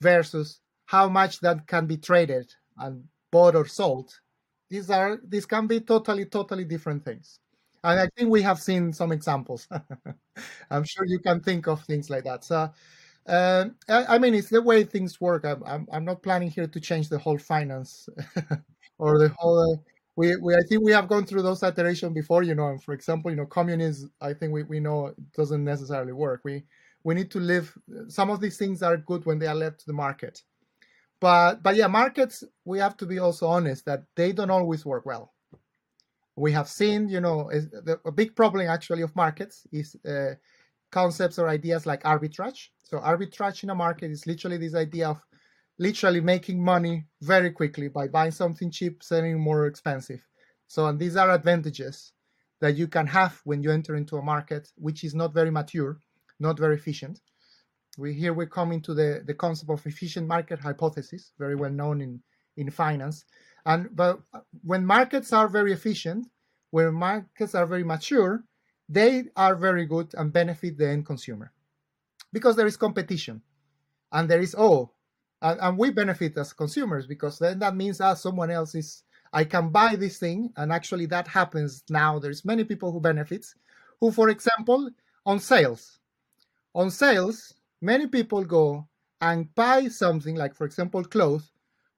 versus how much that can be traded and bought or sold these are these can be totally totally different things and i think we have seen some examples *laughs* i'm sure you can think of things like that so uh, I, mean it's the way things work I'm, I'm, I'm not planning here to change the whole finance *laughs* or the whole uh, we, we I think we have gone through those iterations before, you know. And for example, you know, communism, I think we, we know it doesn't necessarily work. We we need to live. Some of these things are good when they are left to the market, but but yeah, markets. We have to be also honest that they don't always work well. We have seen, you know, a big problem actually of markets is uh, concepts or ideas like arbitrage. So arbitrage in a market is literally this idea of literally making money very quickly by buying something cheap, selling more expensive. So, and these are advantages that you can have when you enter into a market which is not very mature, not very efficient. We here we come into the, the concept of efficient market hypothesis, very well known in, in finance. And but uh, when markets are very efficient, when markets are very mature, they are very good and benefit the end consumer because there is competition and there is oh and, and we benefit as consumers because then that means that someone else is I can buy this thing, and actually that happens now. There's many people who benefits, who, for example, on sales, on sales, many people go and buy something like, for example, clothes,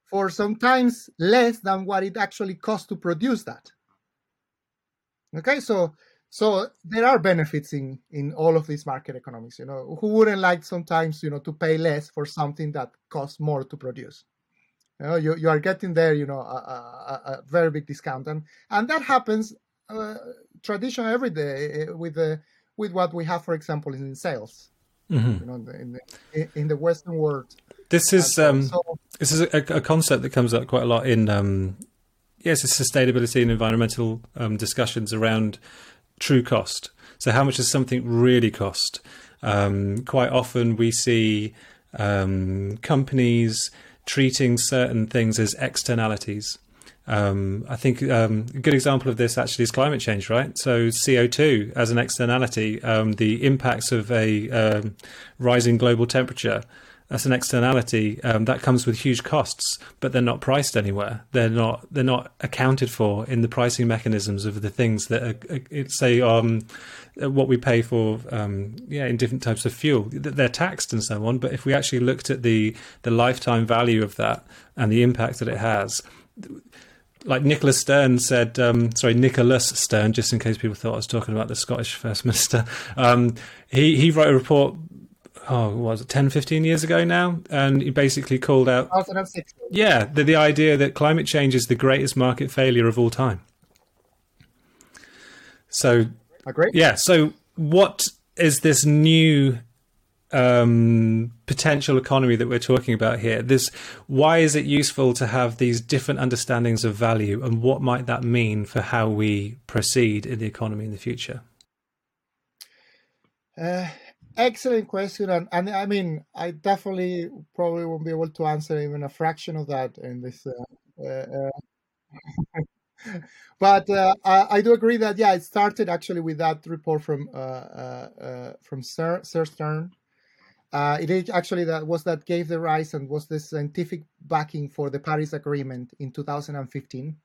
for sometimes less than what it actually costs to produce that. Okay, so so there are benefits in in all of these market economics you know. Who wouldn't like sometimes you know to pay less for something that costs more to produce? You know you, you are getting there you know a, a, a very big discount. And and that happens uh, every day uh, with the with what we have for example in sales mm-hmm. you know in the, in the western world this is um so, this is a, a, concept that comes up quite a lot in um yes it's sustainability and environmental um, discussions around true cost. So, how much does something really cost? Um, quite often, we see um, companies treating certain things as externalities. Um, I think um, a good example of this actually is climate change, right? So CO2 as an externality, um, the impacts of a um, rising global temperature that's an externality um, that comes with huge costs, but they're not priced anywhere. They're not they're not accounted for in the pricing mechanisms of the things that are, say um, what we pay for yeah in different types of fuel. They're taxed and so on. But if we actually looked at the the lifetime value of that and the impact that it has like Nicholas Stern said, um, sorry, Nicholas Stern, just in case people thought I was talking about the Scottish First *laughs* Minister. Um, he he wrote a report oh, was it 10, 15 years ago now? And he basically called out, yeah, the, the idea that climate change is the greatest market failure of all time. So, Agree. yeah. So, what is this new um, potential economy that we're talking about here? This, why is it useful to have these different understandings of value, and what might that mean for how we proceed in the economy in the future? Uh, Excellent question, and, and I mean, I definitely probably won't be able to answer even a fraction of that in this. Uh, uh, uh *laughs* but uh, I, I, do agree that yeah, it started actually with that report from uh, uh, from Sir, Sir Stern. It actually that was that gave the rise and was the scientific backing for the Paris Agreement in 2015.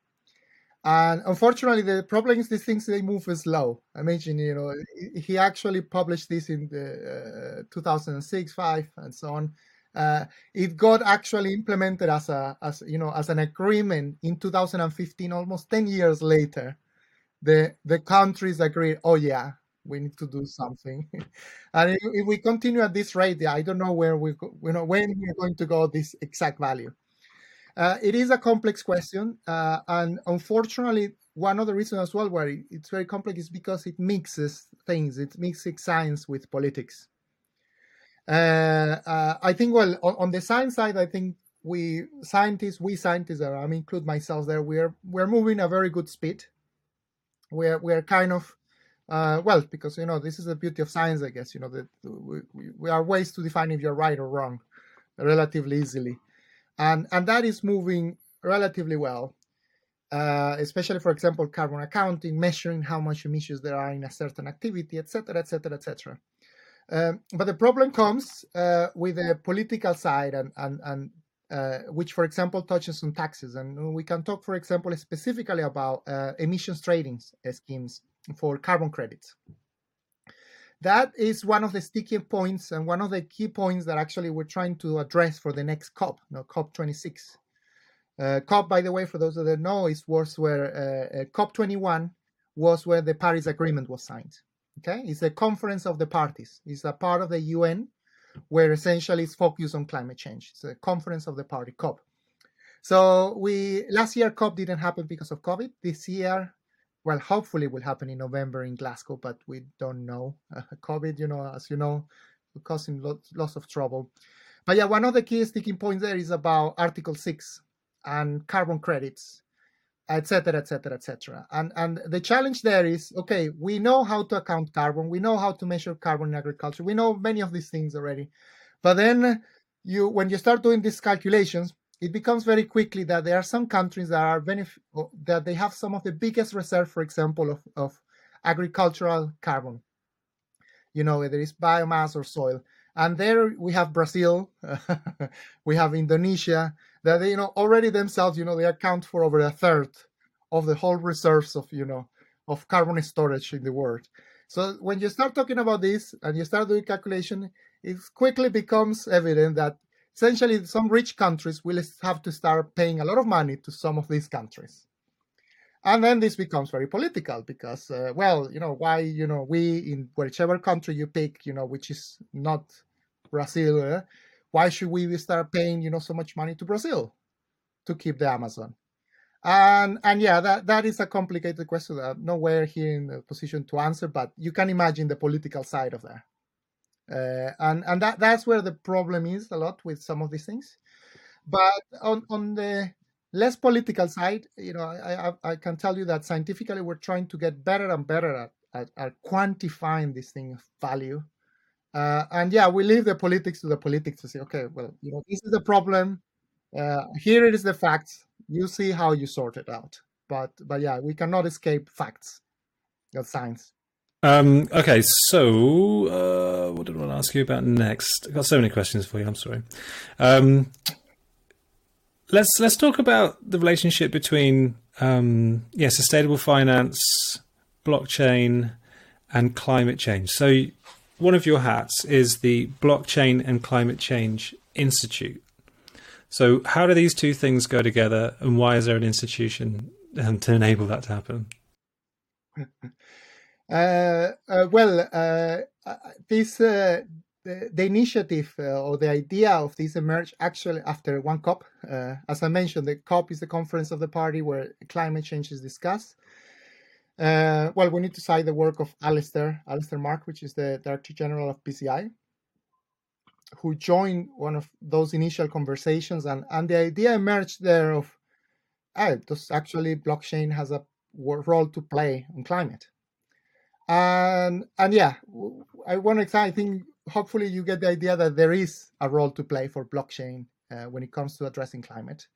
And unfortunately, the problem is these things they move slow. I mentioned, you know, he actually published this in the uh, 2006, five, and so on. Uh, it got actually implemented as a, as you know, as an agreement in 2015, almost 10 years later. The the countries agreed. Oh yeah, we need to do something. *laughs* and if, we continue at this rate, I don't know where we, you know, when we're going to go this exact value. Uh, it is a complex question, uh, and unfortunately, one of the reasons as well why it's very complex is because it mixes things. It mixes science with politics. Uh, uh, I think, well, on, on, the science side, I think we scientists, we scientists, I mean, include myself there, we're we're moving a very good speed. We're we're kind of uh, well, because you know this is the beauty of science, I guess. You know that we, we are ways to define if you're right or wrong, relatively easily, and and that is moving relatively well. Uh, especially, for example, carbon accounting, measuring how much emissions there are in a certain activity, etc., etc., etc. but the problem comes uh, with the political side, and and and uh, which, for example, touches on taxes, and we can talk, for example, specifically about uh, emissions trading schemes for carbon credits. That is one of the sticky points and one of the key points that actually we're trying to address for the next COP, no, COP26. Uh, COP, by the way, for those that don't know, is was where uh, uh COP21 was where the Paris Agreement was signed. Okay, it's a conference of the parties. It's a part of the UN where essentially it's focused on climate change. It's a conference of the party, COP. So we last year COP didn't happen because of COVID. This year well, hopefully will happen in November in Glasgow, but we don't know. Uh, *laughs* COVID, you know, as you know, causing lots, lots of trouble. But yeah, one of the key sticking points there is about Article 6 and carbon credits, etc., etc., etc. And and the challenge there is, okay, we know how to account carbon, we know how to measure carbon in agriculture, we know many of these things already. But then you, when you start doing these calculations, it becomes very quickly that there are some countries that are benef- that they have some of the biggest reserve, for example, of, of agricultural carbon. You know, whether it's biomass or soil. And there we have Brazil, *laughs* we have Indonesia, that they, you know, already themselves, you know, they account for over a third of the whole reserves of, you know, of carbon storage in the world. So when you start talking about this and you start doing calculation, it quickly becomes evident that essentially some rich countries will have to start paying a lot of money to some of these countries. And then this becomes very political because uh, well you know why you know we in whichever country you pick you know which is not brazil uh, why should we start paying you know so much money to brazil to keep the amazon? And and yeah that that is a complicated question that nowhere here in the position to answer but you can imagine the political side of that uh, and and that that's where the problem is a lot with some of these things. But on on the less political side, you know, I, I, I can tell you that scientifically we're trying to get better and better at, at, at quantifying this thing of value. Uh, and yeah, we leave the politics to the politics to say, okay, well, you know, this is the problem. Uh, here it is the facts. You see how you sort it out. But but yeah, we cannot escape facts. That's science. Um, okay, so uh, what did I want to ask you about next? I've got so many questions for you. I'm sorry. Um, let's let's talk about the relationship between um, yeah, sustainable finance, blockchain, and climate change. So, one of your hats is the Blockchain and Climate Change Institute. So, how do these two things go together, and why is there an institution um, to enable that to happen? *laughs* Uh, uh, well, uh, this the, the, initiative or the idea of this emerged actually after one COP. as I mentioned, the COP is the conference of the party where climate change is discussed. Uh, well, we need to cite the work of Alastair, Alastair Marke, which is the Director General of BCI, who joined one of those initial conversations. And, and the idea emerged there of, oh, does actually blockchain has a role to play in climate and and yeah i want to say, i think hopefully you get the idea that there is a role to play for blockchain uh, when it comes to addressing climate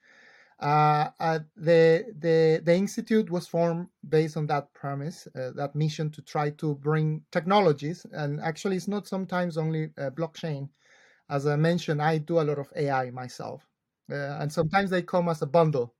uh, uh, the the the institute was formed based on that premise, uh, that mission to try to bring technologies, and actually, it's not sometimes only uh, blockchain. As I mentioned, I do a lot of AI myself, uh, and sometimes they come as a bundle.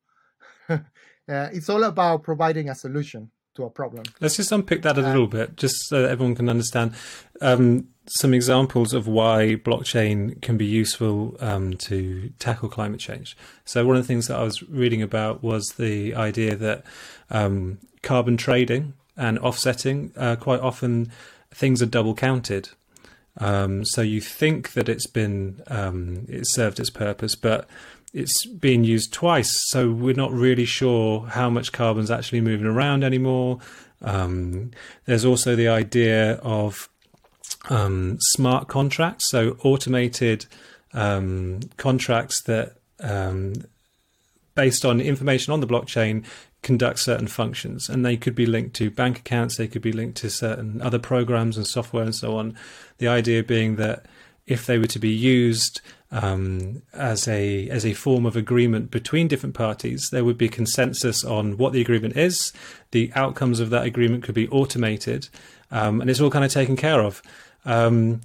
*laughs* it's all about providing a solution to a problem. Let's just unpick that a little bit, just so everyone can understand um, some examples of why blockchain can be useful um, to tackle climate change. So, one of the things that I was reading about was the idea that um, carbon trading and offsetting, uh, quite often, things are double counted. Um, so you think that it's been um, it served its purpose, but it's being used twice, so we're not really sure how much carbon's actually moving around anymore. Um, there's also the idea of um, smart contracts, so automated um, contracts that, um, based on information on the blockchain, conduct certain functions. And they could be linked to bank accounts, they could be linked to certain other programs and software and so on. The idea being that if they were to be used um, as a as a form of agreement between different parties, there would be consensus on what the agreement is. The outcomes of that agreement could be automated, um, and it's all kind of taken care of. Um,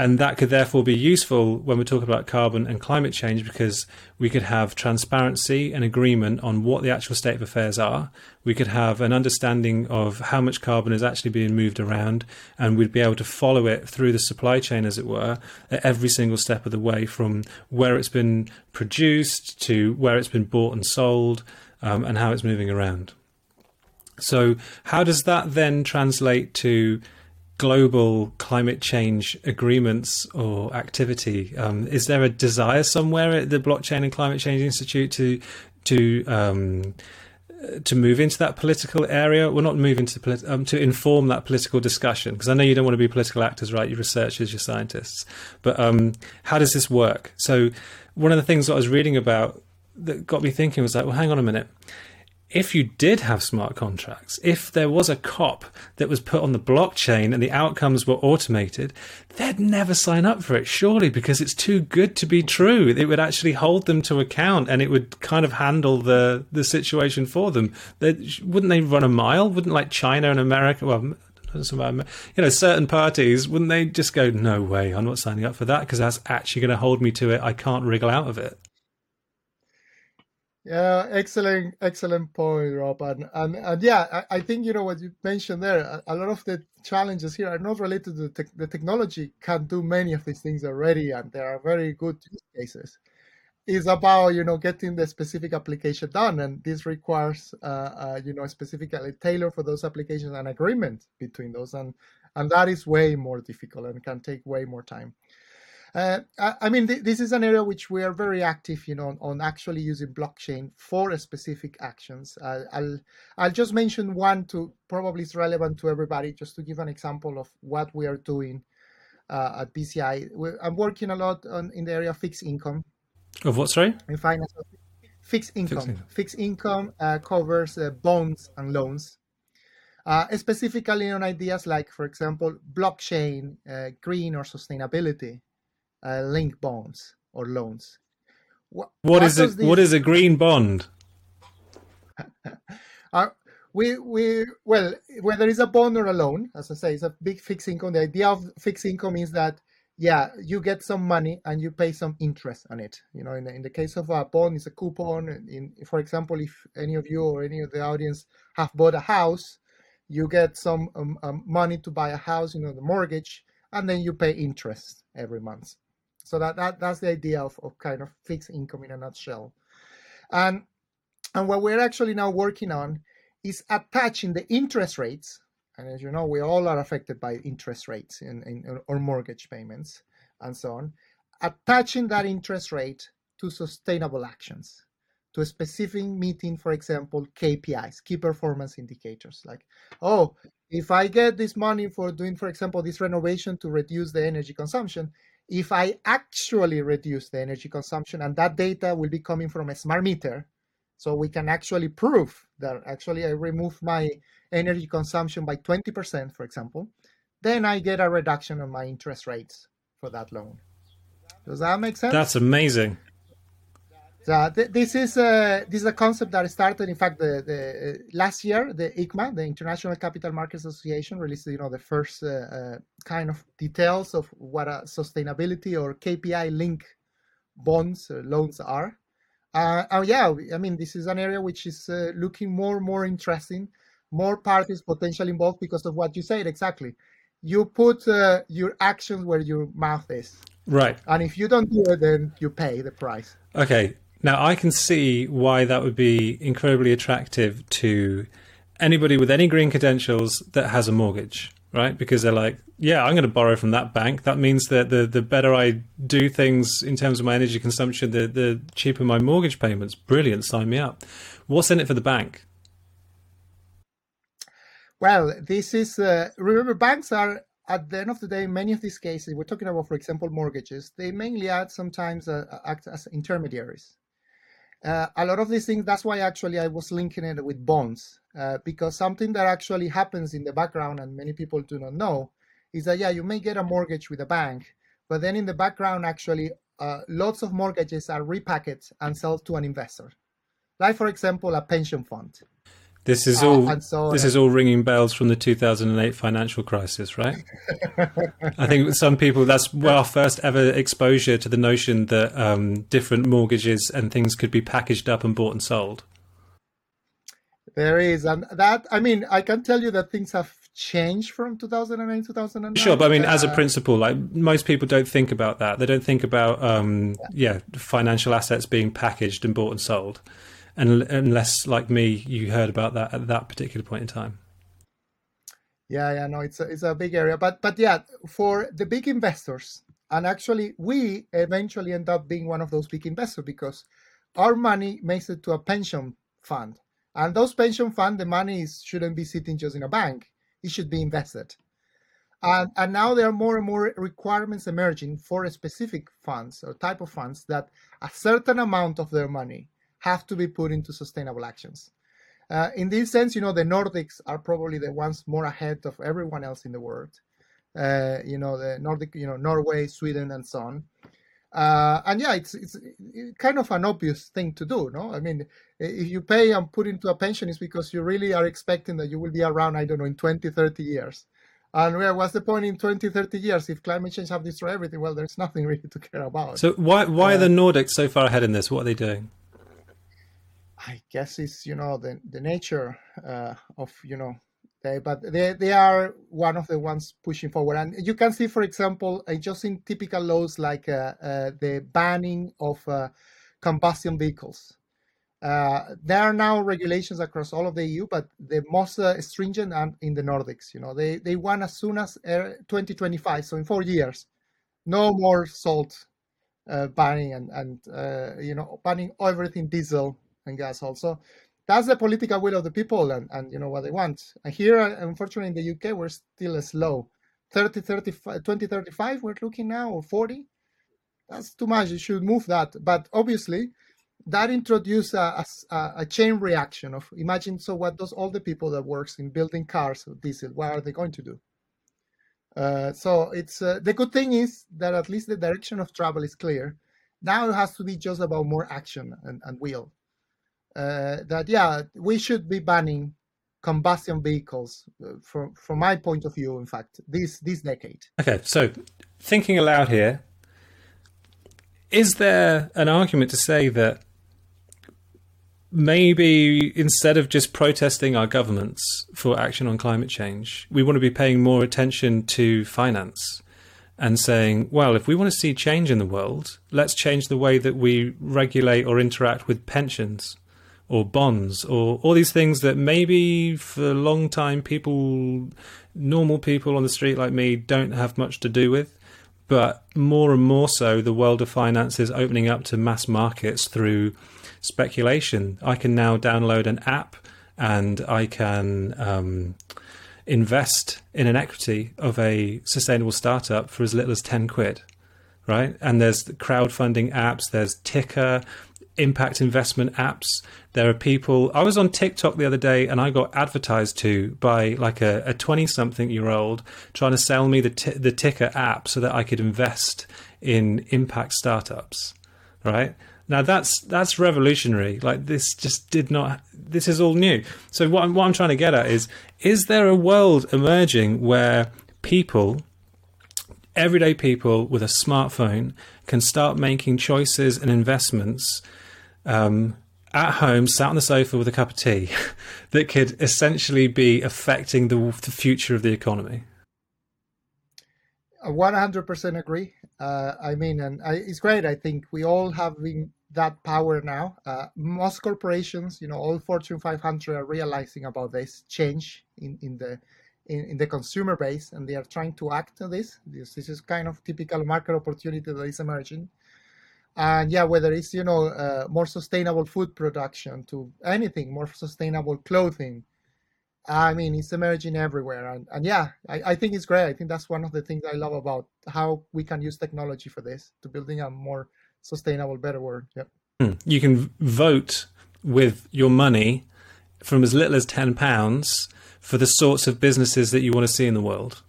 and that could therefore be useful when we're talking about carbon and climate change because we could have transparency and agreement on what the actual state of affairs are. We could have an understanding of how much carbon is actually being moved around, and we'd be able to follow it through the supply chain, as it were, at every single step of the way from where it's been produced to where it's been bought and sold, um, and how it's moving around. So, how does that then translate to global climate change agreements or activity? Um, is there a desire somewhere at the Blockchain and Climate Change Institute to to um, to move into that political area? Well, not move into polit- um, to inform that political discussion because I know you don't want to be political actors, right? You're researchers, you're scientists, but um, how does this work? So, one of the things that I was reading about that got me thinking was like, well, hang on a minute if you did have smart contracts, if there was a COP that was put on the blockchain and the outcomes were automated, they'd never sign up for it, surely, because it's too good to be true. It would actually hold them to account and it would kind of handle the, the situation for them. They'd, wouldn't they run a mile? Wouldn't like China and America, well, you know, certain parties, wouldn't they just go, no way, I'm not signing up for that because that's actually going to hold me to it. I can't wriggle out of it. Yeah, excellent, excellent point, Rob. And and, and yeah, I, I, think you know what you mentioned there. A, a, lot of the challenges here are not related to the, te- the technology. Can do many of these things already, and there are very good use cases. Is about you know getting the specific application done, and this requires uh, uh, you know specifically tailored for those applications and agreement between those, and and that is way more difficult and can take way more time. Uh, I mean, th- this is an area which we are very active, you know, on, on actually using blockchain for specific actions. Uh, I'll I'll just mention one to probably is relevant to everybody, just to give an example of what we are doing uh, at BCI. We're, I'm working a lot on in the area of fixed income. Of what, sorry? In finance, fixed income. Fixed income, fixed income uh, covers uh, bonds and loans. Uh, specifically on ideas like, for example, blockchain, green or sustainability uh, link bonds or loans. what, what is it? What is a green bond? *laughs* uh, we we well, whether it's a bond or a loan, as I say, it's a big fixed income. The idea of fixed income is that yeah, you get some money and you pay some interest on it. You know, in the, in the case of a bond, it's a coupon. In, for example, if any of you or any of the audience have bought a house, you get some um, um, money to buy a house, you know, the mortgage, and then you pay interest every month. So that, that that's the idea of, of kind of fixed income in a nutshell. And and what we're actually now working on is attaching the interest rates. And as you know, we all are affected by interest rates in, in or mortgage payments and so on. Attaching that interest rate to sustainable actions, to a specific meeting, for example, KPIs, key performance indicators, like, oh, if I get this money for doing, for example, this renovation to reduce the energy consumption, if I actually reduce the energy consumption, and that data will be coming from a smart meter, so we can actually prove that actually I remove my energy consumption by 20%, for example, then I get a reduction on my interest rates for that loan. Does that make sense? That's amazing. So th- this is a this is a concept that started. In fact, the, the uh, last year, the ICMA, the International Capital Markets Association, released you know the first uh, uh, kind of details of what a sustainability or KPI link bonds or loans are. Uh, oh yeah, I mean this is an area which is uh, looking more and more interesting, more parties potentially involved because of what you said exactly. You put uh, your actions where your mouth is. Right. And if you don't do it, then you pay the price. Okay, now, I can see why that would be incredibly attractive to anybody with any green credentials that has a mortgage. right? Because they're like, yeah, I'm going to borrow from that bank. That means that the the better I do things in terms of my energy consumption, the the cheaper my mortgage payments. Brilliant, sign me up. What's in it for the bank? Well, this is uh, remember banks are at the end of the day, many of these cases we're talking about, for example, mortgages. They mainly act sometimes uh, act as intermediaries. Uh, a lot of these things. That's why actually I was linking it with bonds uh, because something that actually happens in the background and many people do not know is that yeah, you may get a mortgage with a bank, but then in the background actually uh, lots of mortgages are repackaged and sold to an investor, like for example a pension fund. This is uh, all. so, this is all ringing bells from the 2008 financial crisis, right? I think some people that's our first ever exposure to the notion that um, different mortgages and things could be packaged up and bought and sold. There is, and that I mean, I can tell you that things have changed from 2008 2009 sure but i mean uh, as a uh, principle like most people don't think about that they don't think about um yeah. yeah financial assets being packaged and bought and sold and unless like me you heard about that at that particular point in time. Yeah yeah no it's a, it's a big area. But but yeah for the big investors and actually we eventually end up being one of those big investors because our money makes it to a pension fund. And those pension fund the money shouldn't be sitting just in a bank. It should be invested. And, and now there are more and more requirements emerging for specific funds or type of funds that a certain amount of their money have to be put into sustainable actions. Uh, in this sense, you know, the Nordics are probably the ones more ahead of everyone else in the world. Uh, you know, the Nordic, you know, Norway, Sweden, and so on. Uh, and yeah, it's it's kind of an obvious thing to do, no? I mean, if you pay and put into a pension, it's because you really are expecting that you will be around, I don't know, in 20, 30 years. And well, what's the point in 20, 30 years if climate change have destroyed everything? Well, there's nothing really to care about. So why why are the uh, Nordics so far ahead in this? What are they doing? I guess it's you know the the nature uh, of you know they but they they are one of the ones pushing forward and you can see for example uh, just in typical laws like uh, uh the banning of uh, combustion vehicles. Uh, there are now regulations across all of the EU, but the most stringent are in the Nordics. You know, they they want as soon as 2025, so in four years, no more salt banning and and you know banning everything diesel and gas also. That's the political will of the people and, and you know what they want. And here, unfortunately, in the UK, we're still slow. 30, 35, 2035, we're looking now, or 40. That's too much. You should move that. But obviously, that introduced a, a, a, chain reaction of imagine so what does all the people that works in building cars with diesel what are they going to do uh, so it's uh, the good thing is that at least the direction of travel is clear now it has to be just about more action and, and will uh, that yeah we should be banning combustion vehicles uh, from from my point of view in fact this this decade. Okay so thinking aloud here is there an argument to say that maybe instead of just protesting our governments for action on climate change we want to be paying more attention to finance and saying, well, if we want to see change in the world, let's change the way that we regulate or interact with pensions or bonds or all these things that maybe for a long time people, normal people on the street like me, don't have much to do with. But more and more so, the world of finance is opening up to mass markets through speculation. I can now download an app and I can um, invest in an equity of a sustainable startup for as little as 10 quid right? And there's crowdfunding apps, there's Tickr, impact investment apps. There are people. I was on TikTok the other day and I got advertised to by like a 20 something year old trying to sell me the, t- the Tickr app so that I could invest in impact startups. Right. Now that's that's revolutionary. Like this just did not. This is all new. So what I'm, what I'm trying to get at is: is there a world emerging where people, everyday people with a smartphone, can start making choices and investments um, at home, sat on the sofa with a cup of tea, *laughs* that could essentially be affecting the, the future of the economy? I 100% agree. Uh, I mean, and I, it's great. I think we all have that power now. Uh, most corporations, you know, all Fortune 500 are realizing about this change in, in the in, in, the consumer base, and they are trying to act on this. This, this is kind of typical market opportunity that is emerging. And yeah, whether it's you know uh, more sustainable food production to anything more sustainable clothing, I mean it's emerging everywhere. And, and yeah, I, I think it's great. I think that's one of the things I love about how we can use technology for this to building a more sustainable, better world. Yep. Hmm. You can vote with your money from as little as ten pounds for the sorts of businesses that you want to see in the world.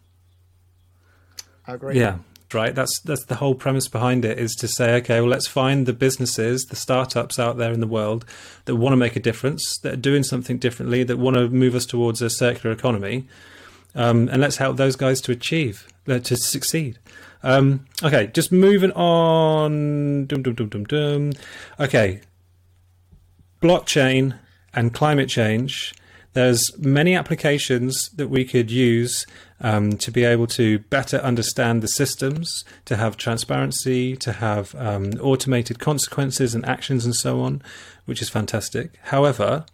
Agree. Yeah, right. That's that's the whole premise behind it is to say, okay, well, let's find the businesses, the startups out there in the world that want to make a difference, that are doing something differently, that want to move us towards a circular economy, um, and let's help those guys to achieve, uh, to succeed. Um, okay, just moving on. Dum, dum, dum. Okay, blockchain and climate change there's many applications that we could use um, to be able to better understand the systems, to have transparency, to have um, automated consequences and actions and so on, which is fantastic. However,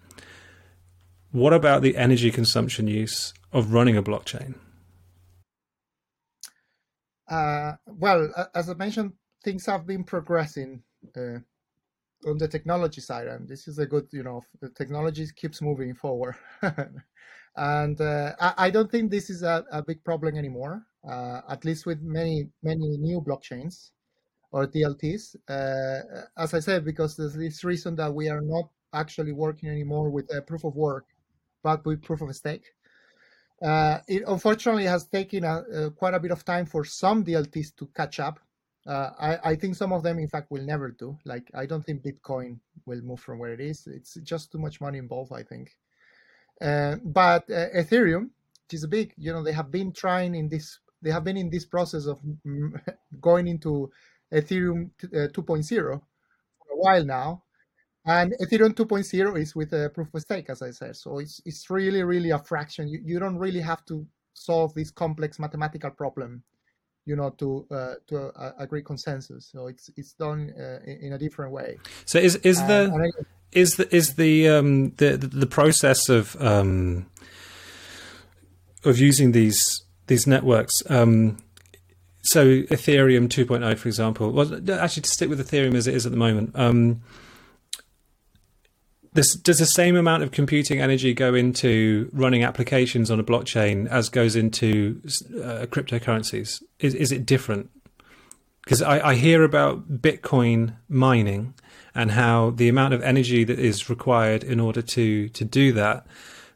what about the energy consumption use of running a blockchain? Uh, well, as I mentioned, things have been progressing uh, on the technology side, and this is a good, you know, the technology keeps moving forward. *laughs* and uh, I, I, don't think this is a, a big problem anymore, uh, at least with many, many new blockchains or DLTs. Uh, as I said, because there's this reason that we are not actually working anymore with a proof of work, but with proof of stake. Uh, it unfortunately has taken a, quite a bit of time for some DLTs to catch up uh, I, I think some of them, in fact, will never do. Like, I don't think Bitcoin will move from where it is. It's just too much money involved, I think. Uh, but uh, Ethereum, which is big, you know, they have been trying in this, they have been in this process of *laughs* going into Ethereum uh, 2.0 for a while now. And Ethereum 2.0 is with a proof of stake, as I said. So it's, it's really, really a fraction. You, you don't really have to solve this complex mathematical problem you know to uh, to uh, agree consensus so it's it's done uh, in, a different way so is is the I, is the is the um the the process of um of using these these networks um so ethereum 2.0 for example well actually to stick with ethereum as it is at the moment um this, does the same amount of computing energy go into running applications on a blockchain as goes into uh, cryptocurrencies? Is, is it different? Because I, I hear about Bitcoin mining and how the amount of energy that is required in order to to do that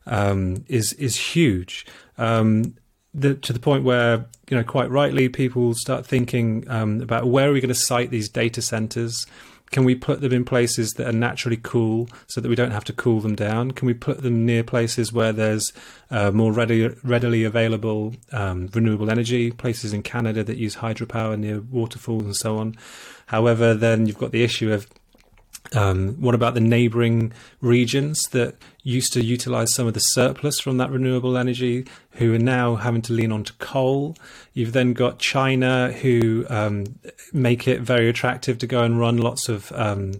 um, is is huge. Um, the, to the point where you know quite rightly people start thinking um, about where are we going to site these data centers can we put them in places that are naturally cool so that we don't have to cool them down? Can we put them near places where there's uh, more ready, readily available um, renewable energy, places in Canada that use hydropower near waterfalls and so on? However, then you've got the issue of um, what about the neighboring regions that used to utilize some of the surplus from that renewable energy, who are now having to lean onto coal? You've then got China, who um, make it very attractive to go and run lots of, um,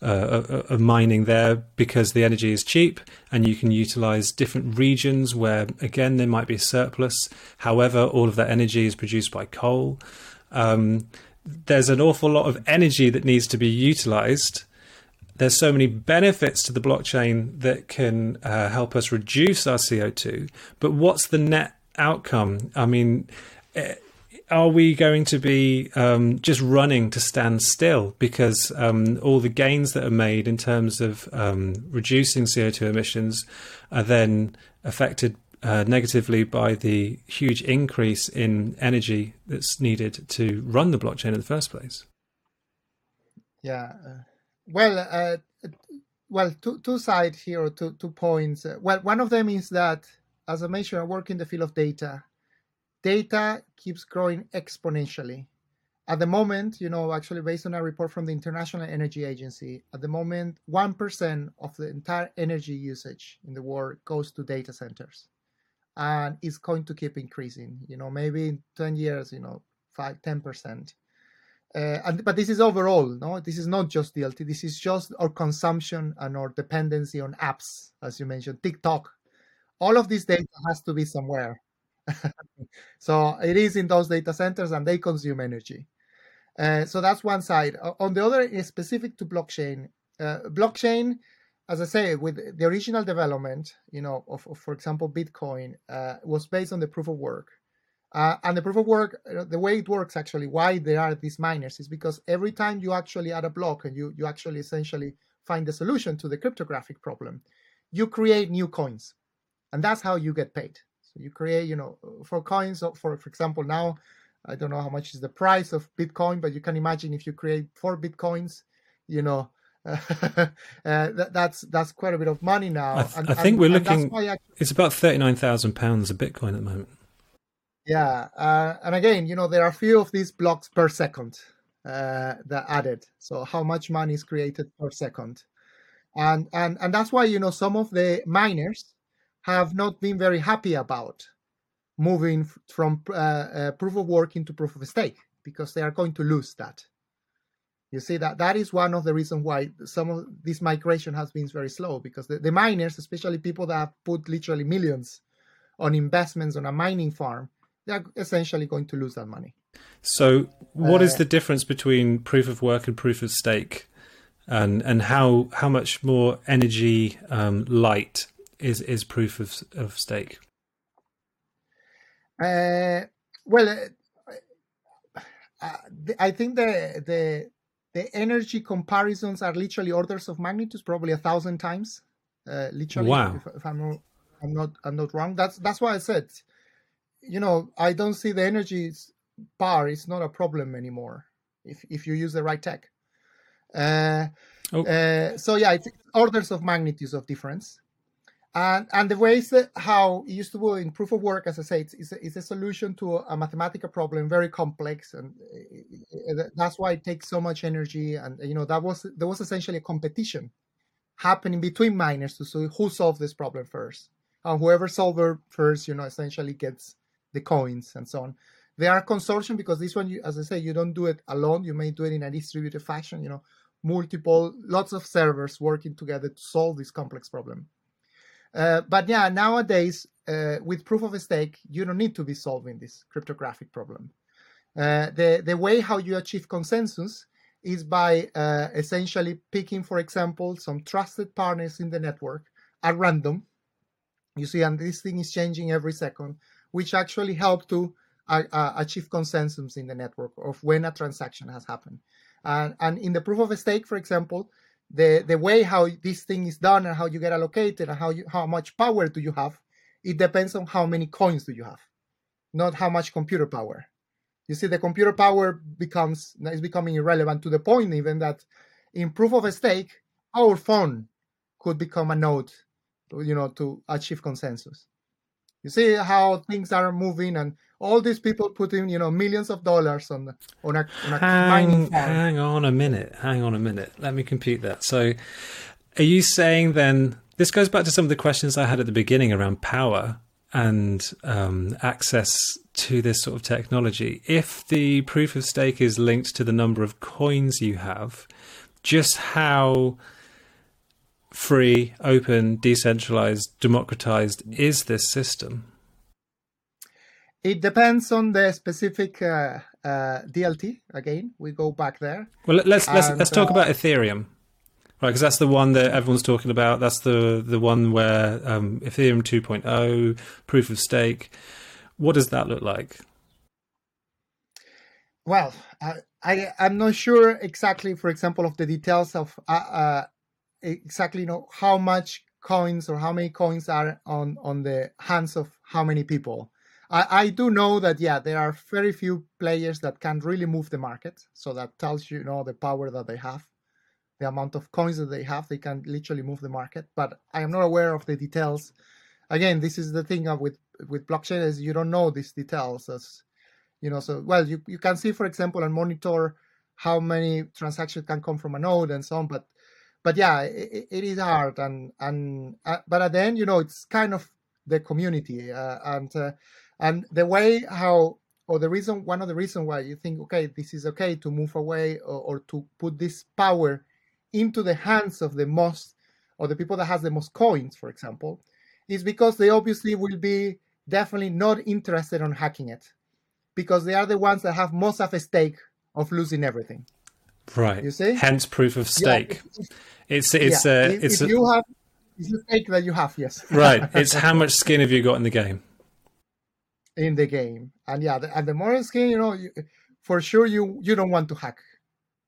uh, of mining there because the energy is cheap and you can utilize different regions where, again, there might be a surplus. However, all of that energy is produced by coal. Um, there's an awful lot of energy that needs to be utilized there's so many benefits to the blockchain that can uh, help us reduce our CO2. But what's the net outcome? I mean, eh, are we going to be um, just running to stand still because um, all the gains that are made in terms of um, reducing CO2 emissions are then affected uh, negatively by the huge increase in energy that's needed to run the blockchain in the first place? Yeah. Well, uh, well, two two sides here, two two points. Well, one of them is that, as I mentioned, I work in the field of data. Data keeps growing exponentially. At the moment, you know, actually based on a report from the International Energy Agency, at the moment, one percent of the entire energy usage in the world goes to data centers, and it's going to keep increasing. You know, maybe in ten years, you know, five, ten percent uh, and, but this is overall, no. This is not just DLT. This is just our consumption and our dependency on apps, as you mentioned, TikTok, all of this data has to be somewhere. *laughs* so it is in those data centers and they consume energy. Uh, so that's one side. On the other, is specific to blockchain. Uh, blockchain, as I say, with the original development, you know, of, of for example, Bitcoin, uh, was based on the proof of work. Uh, and the proof of work, uh, the way it works actually, why there are these miners is because every time you actually add a block and you, you actually essentially find the solution to the cryptographic problem, you create new coins. And that's how you get paid. So you create, you know, for coins, for, for example, now, I don't know how much is the price of Bitcoin, but you can imagine if you create four Bitcoins, you know, *laughs* uh, that, that's that's quite a bit of money now. I, th- and, I think and, we're looking. Actually, it's about thirty nine thousand pounds a Bitcoin at the moment. Yeah, uh, and again, you know, there are a few of these blocks per second uh, that added. So how much money is created per second, and and and that's why you know some of the miners have not been very happy about moving from uh, uh, proof of work into proof of stake because they are going to lose that. You see that that is one of the reasons why some of this migration has been very slow because the, the miners, especially people that have put literally millions on investments on a mining farm, they're essentially going to lose that money. So, what uh, is the difference between proof of work and proof of stake, and and how how much more energy um, light is is proof of of stake? Uh, well, uh, uh I think the the the energy comparisons are literally orders of magnitudes, probably a thousand times. Uh, literally, wow. if, if I'm not, I'm not, I'm not wrong. That's that's why I said you know, I don't see the energy bar is not a problem anymore if if you use the right tech. Uh, oh. uh, so yeah, it's orders of magnitudes of difference. And, and the ways that how it used to work in proof of work, as I say, it's, it's, a, it's a solution to a mathematical problem, very complex, and uh, uh, that's why it takes so much energy. And you know that was there was essentially a competition happening between miners to see who solved this problem first, and whoever solved it first, you know, essentially gets the coins and so on. They are consortium because this one, you, as I say, you don't do it alone. You may do it in a distributed fashion. You know, multiple, lots of servers working together to solve this complex problem. Uh, but yeah, nowadays uh, with proof of stake, you don't need to be solving this cryptographic problem. Uh, the the way how you achieve consensus is by uh, essentially picking, for example, some trusted partners in the network at random. You see, and this thing is changing every second which actually help to uh, uh, achieve consensus in the network of when a transaction has happened. And, and in the proof of stake, for example, the, the way how this thing is done and how you get allocated and how you, how much power do you have, it depends on how many coins do you have, not how much computer power. You see, the computer power becomes is becoming irrelevant to the point even that in proof of stake, our phone could become a node, you know, to achieve consensus. You see how things are moving, and all these people putting you know millions of dollars on on a, on a hang, mining farm. Hang on a minute. Hang on a minute. Let me compute that. So, are you saying then? This goes back to some of the questions I had at the beginning around power and um, access to this sort of technology. If the proof of stake is linked to the number of coins you have, just how free, open, decentralized, democratized is this system? It depends on the specific uh, uh, DLT. Again, we go back there. Well, let's let's and, let's talk uh, about Ethereum, right? Because that's the one that everyone's talking about. That's the the one where um, Ethereum 2.0, proof of stake. What does that look like? Well, I, I am not sure exactly, for example, of the details of uh, uh exactly know how much coins or how many coins are on on the hands of how many people. I, I do know that yeah, there are very few players that can really move the market. So that tells you, you know the power that they have, the amount of coins that they have. They can literally move the market. But I am not aware of the details. Again, this is the thing with with blockchain is you don't know these details as you know. So well, you you can see for example and monitor how many transactions can come from a node and so on, but but yeah, it, it is hard, and and uh, but at the end, you know, it's kind of the community, uh, and uh, and the way how or the reason one of the reasons why you think okay, this is okay to move away or, or to put this power into the hands of the most or the people that has the most coins, for example, is because they obviously will be definitely not interested on hacking it because they are the ones that have most of a stake of losing everything. Right. You see? Hence proof of stake. Yeah. It's it's yeah. uh, if, it's if a, you have it's a stake that you have, yes. *laughs* right. It's how much skin have you got in the game? in the game, and yeah, the, and the more skin, you know, you, for sure you you don't want to hack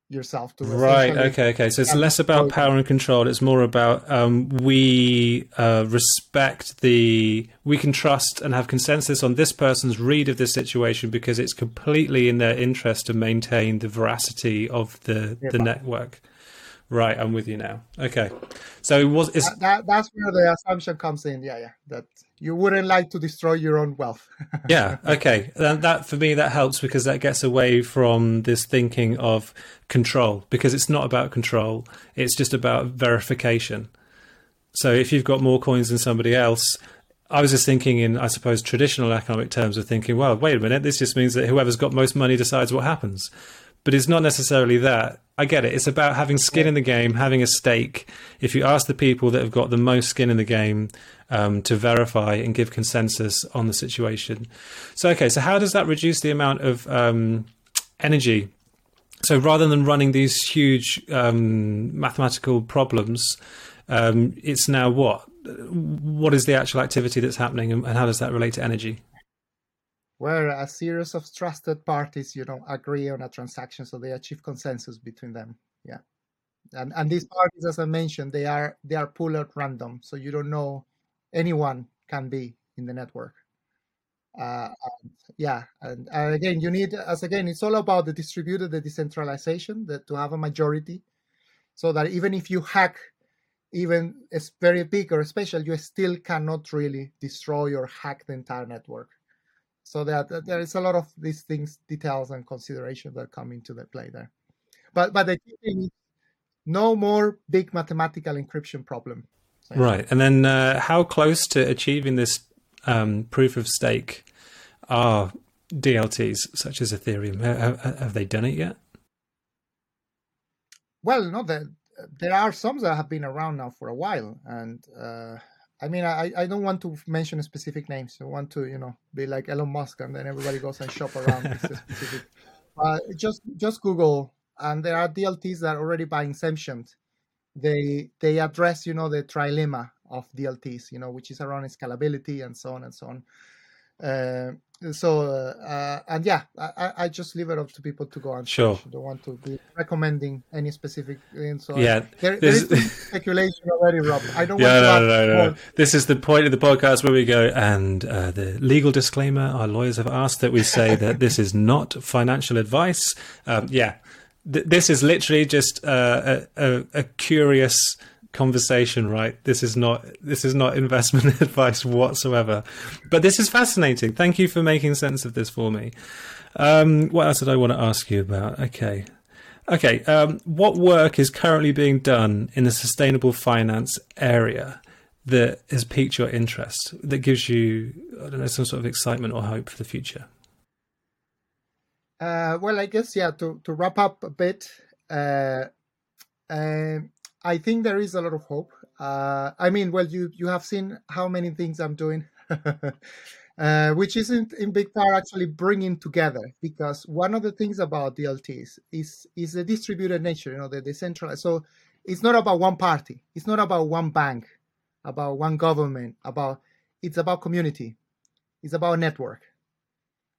yourself to Right. Okay. Okay. So it's less about power and control. It's more about um, we uh, respect the we can trust and have consensus on this person's read of this situation because it's completely in their interest to maintain the veracity of the Yeah, the network. Right. I'm with you now. Okay. So it was That, that, that's where the assumption comes in. Yeah, yeah, that you wouldn't like to destroy your own wealth. *laughs* yeah okay and that for me that helps because that gets away from this thinking of control because it's not about control it's just about verification so if you've got more coins than somebody else i was just thinking in i suppose traditional economic terms of thinking well wait a minute this just means that whoever's got most money decides what happens but it's not necessarily that i get it it's about having skin in the game having a stake if you ask the people that have got the most skin in the game um, to verify and give consensus on the situation. So, okay, so how does that reduce the amount of um, energy? So, rather than running these huge um, mathematical problems, um, it's now what? What is the actual activity that's happening, and, and how does that relate to energy? Where a series of trusted parties, you know, agree on a transaction, so they achieve consensus between them. Yeah, and and these parties, as I mentioned, they are they are pulled at random, so you don't know anyone can be in the network. Uh, and yeah, and, and again, you need as again, it's all about the distributed, the decentralization, that to have a majority, so that even if you hack, even it's very big or special, you still cannot really destroy or hack the entire network so that, that there is a lot of these things details and considerations that come into the play there but but the key no more big mathematical encryption problem So, Right, and then uh, how close to achieving this um, proof of stake are DLTs such as Ethereum? Have, have they done it yet? well no there, there are some that have been around now for a while and uh, I mean, I, I don't want to mention specific names. I want to, you know, be like Elon Musk, and then everybody goes and shop around. Uh, just just Google, and there are DLTs that are already by inception, they they address, you know, the trilemma of DLTs, you know, which is around scalability and so on and so on. Uh, so uh, and yeah, I, I just leave it up to people to go and Sure. search. I don't want to be recommending any specific thing. So Yeah, there, there this- is speculation already, Rob. I don't *laughs* Yeah, want no, to no, no, no. This is the point of the podcast where we go, and uh, the legal disclaimer our lawyers have asked that we say that this is not financial advice. Um, yeah, Th- this is literally just uh, a, a, a curious conversation right? This is not this is not *laughs* investment *laughs* advice whatsoever. But this is fascinating. Thank you for making sense of this for me. Um what else did i want to ask you about? Okay. Okay, um, what work is currently being done in the sustainable finance area that has piqued your interest, that gives you, I don't know, some sort of excitement or hope for the future? Uh, well, I guess yeah. To to wrap up a bit, uh, uh, I think there is a lot of hope. Uh, I mean, well, you you have seen how many things I'm doing, *laughs* uh, which isn't in big part actually bringing together. Because one of the things about DLTs is is the distributed nature. You know, the decentralized. So it's not about one party. It's not about one bank, about one government. About it's about community. It's about network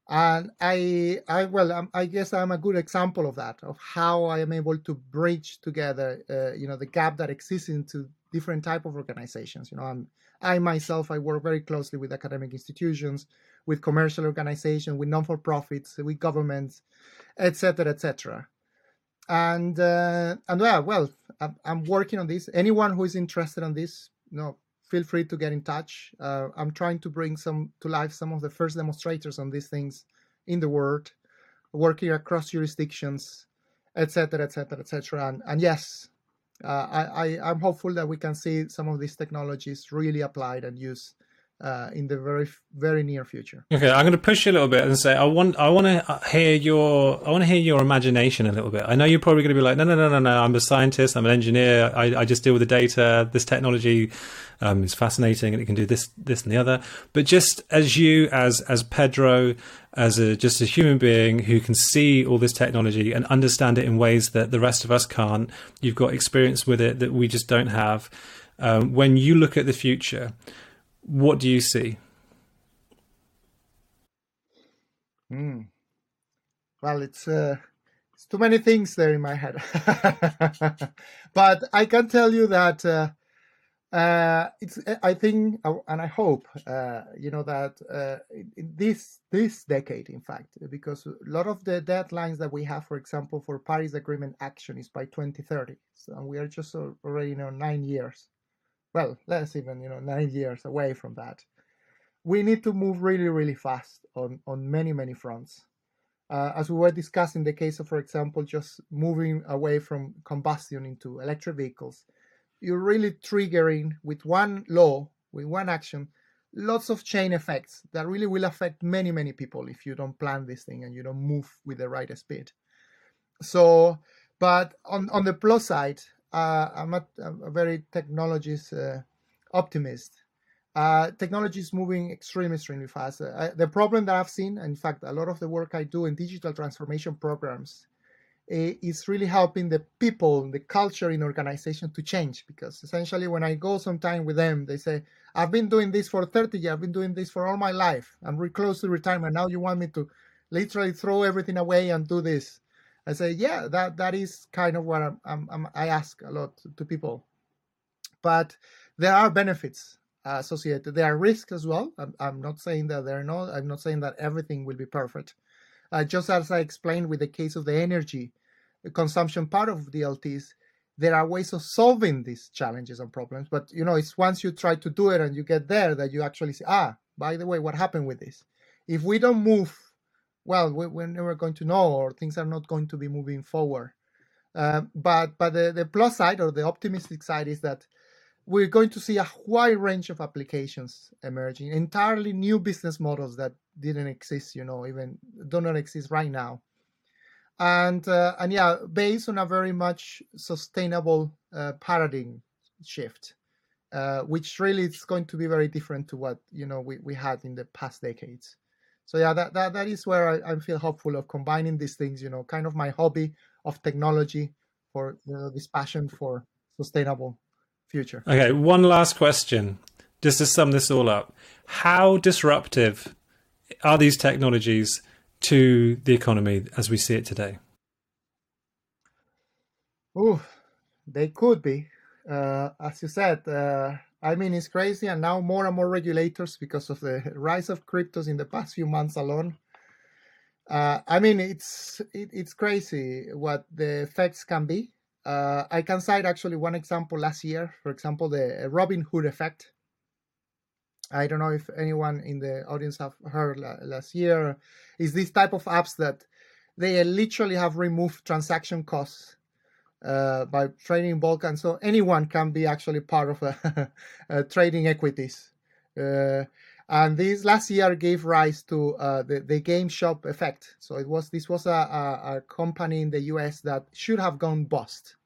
and i i well I'm, i guess i'm a good example of that of how i am able to bridge together uh, you know the gap that exists into different type of organizations you know i'm i myself i work very closely with academic institutions with commercial organizations with non-for-profits with governments etc etc and uh, and yeah well I'm, I'm working on this. Anyone who is interested in this you know feel free to get in touch. Uh, I'm trying to bring some to life some of the first demonstrators on these things in the world, working across jurisdictions, etc., etc., etc. And and yes, uh, I, I I'm hopeful that we can see some of these technologies really applied and used uh, in the very very near future. Okay, I'm going to push you a little bit and say I want I want to hear your I want to hear your imagination a little bit. I know you're probably going to be like, no, no, no, no, no. I'm a scientist. I'm an engineer. I, I just deal with the data. This technology um, is fascinating and it can do this, this, and the other. But just as you, as as Pedro, as a just a human being who can see all this technology and understand it in ways that the rest of us can't, you've got experience with it that we just don't have. Um, when you look at the future what do you see? Mm. Well, it's uh, it's too many things there in my head, *laughs* but I can tell you that uh, uh, it's. I think, and I hope, uh, you know, that uh, this this decade, in fact, because a lot of the deadlines that we have, for example, for Paris Agreement action is by 2030, so, we are just already, you know, nine years well, less even, you know, nine years away from that. We need to move really, really fast on, on many, many fronts. Uh, as we were discussing the case of, for example, just moving away from combustion into electric vehicles, you're really triggering with one law, with one action, lots of chain effects that really will affect many, many people if you don't plan this thing and you don't move with the right speed. So, but on, on the plus side, uh, I'm a very technologist uh, optimist. Uh, technology is moving extremely, extremely fast. The problem that I've seen, in fact, a lot of the work I do in digital transformation programs eh, is really helping the people, the culture in organization to change. Because essentially, when I go sometime with them, they say, "I've been doing this for 30 years. I've been doing this for all my life. I'm close to retirement. Now you want me to literally throw everything away and do this." I say, yeah, that that is kind of what I'm, I'm, I'm, i ask a lot to, people. But there are benefits associated. There are risks as well. I'm, I'm not saying that there are not. I'm not saying that everything will be perfect. Uh, just as I explained with the case of the energy consumption part of DLTs, there are ways of solving these challenges and problems. But you know, it's once you try to do it and you get there that you actually say, ah, by the way, what happened with this? If we don't move well, we, are never going to know, or things are not going to be moving forward. Uh, but but the, the plus side or the optimistic side is that we're going to see a wide range of applications emerging, entirely new business models that didn't exist, you know, even do not exist right now. And uh, and yeah, based on a very much sustainable uh, paradigm shift, uh, which really is going to be very different to what you know we, we had in the past decades so yeah that, that that is where I, I feel hopeful of combining these things you know kind of my hobby of technology for you know, this passion for sustainable future. Okay one last question just to sum this all up. How disruptive are these technologies to the economy as we see it today? Oh they could be. Uh, as you said uh, I mean, it's crazy, and now more and more regulators because of the rise of cryptos in the past few months alone. Uh, I mean, it's it, it's crazy what the effects can be. Uh, I can cite actually one example last year, for example, the Robinhood effect. I don't know if anyone in the audience have heard last year. Is this type of apps that they literally have removed transaction costs uh, by trading bulk, and so anyone can be actually part of a, *laughs* a trading equities. Uh, and this last year gave rise to uh, the, the GameStop effect. So it was this was a, a, a, company in the US that should have gone bust,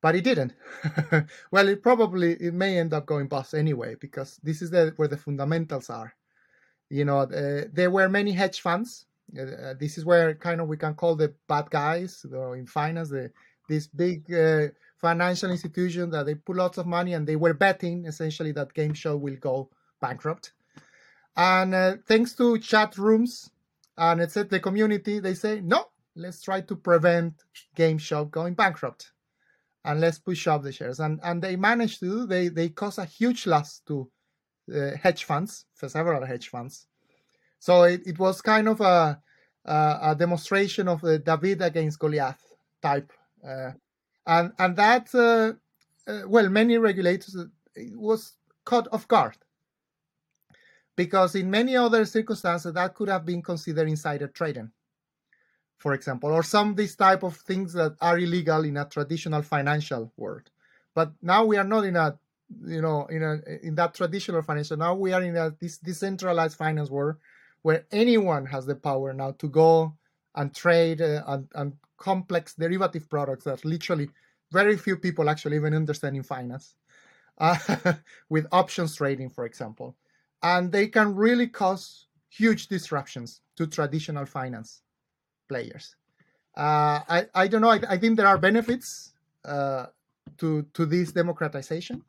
but it didn't. *laughs* well, it probably it may end up going bust anyway because this is the, where the fundamentals are. You know, uh, there were many hedge funds. Uh, this is where kind of we can call the bad guys in finance, the this big uh, financial institution that they put lots of money and they were betting essentially that GameStop will go bankrupt. And uh, thanks to chat rooms and it's the community they say no let's try to prevent GameStop going bankrupt and let's push up the shares. And and they managed to do they they cause a huge loss to uh, hedge funds for several hedge funds. So it, it was kind of a, a, a demonstration of the david against goliath type uh, and and that uh, uh, well, many regulators was caught off guard. Because in many other circumstances that could have been considered insider trading for example or some of these type of things that are illegal in a traditional financial world. But now we are not in a you know, in a in that traditional financial now we are in a this decentralized finance world where anyone has the power now to go and trade uh, and, and complex derivative products that literally very few people actually even understand in finance, uh, *laughs* with options trading, for example, and they can really cause huge disruptions to traditional finance players. Uh, I I don't know. I, I think there are benefits uh, to to this democratization,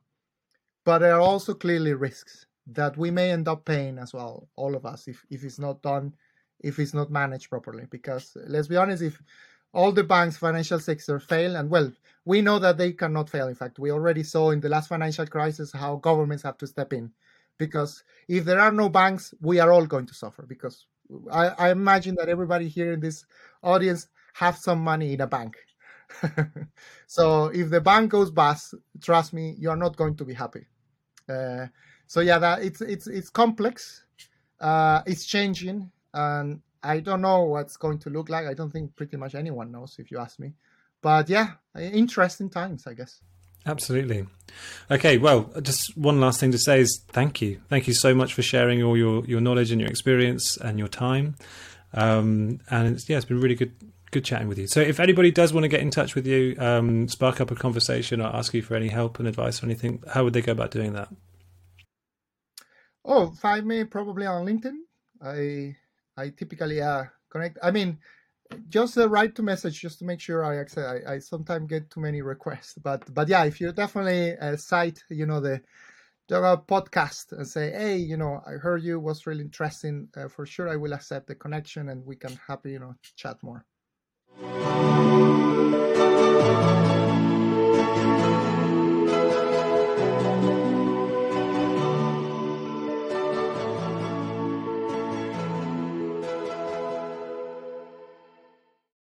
but there are also clearly risks that we may end up paying as well, all of us, if if it's not done, if it's not managed properly. Because let's be honest, if all the banks financial sector fail and well we know that they cannot fail in fact. We already saw in the last financial crisis how governments have to step in because if there are no banks we are all going to suffer because i, I imagine that everybody here in this audience have some money in a bank. *laughs* So if the bank goes bust trust me you're not going to be happy. Uh, so yeah that it's it's it's complex. Uh, it's changing and I don't know what's going to look like. I don't think pretty much anyone knows, if you ask me. But yeah, interesting times, I guess. Absolutely. Okay, well, just one last thing to say is thank you. Thank you so much for sharing all your, your knowledge and your experience and your time. Um, and it's, yeah, it's been really good good chatting with you. So if anybody does want to get in touch with you, um, spark up a conversation or ask you for any help and advice or anything, how would they go about doing that? Oh, find me probably on LinkedIn. I I typically uh, connect. I mean, just uh, write to message just to make sure I accept. I, I sometimes get too many requests, but but yeah, if you definitely uh, cite, you know, the the podcast and say, hey, you know, I heard you was really interesting. Uh, for sure, I will accept the connection and we can happy, you know, chat more.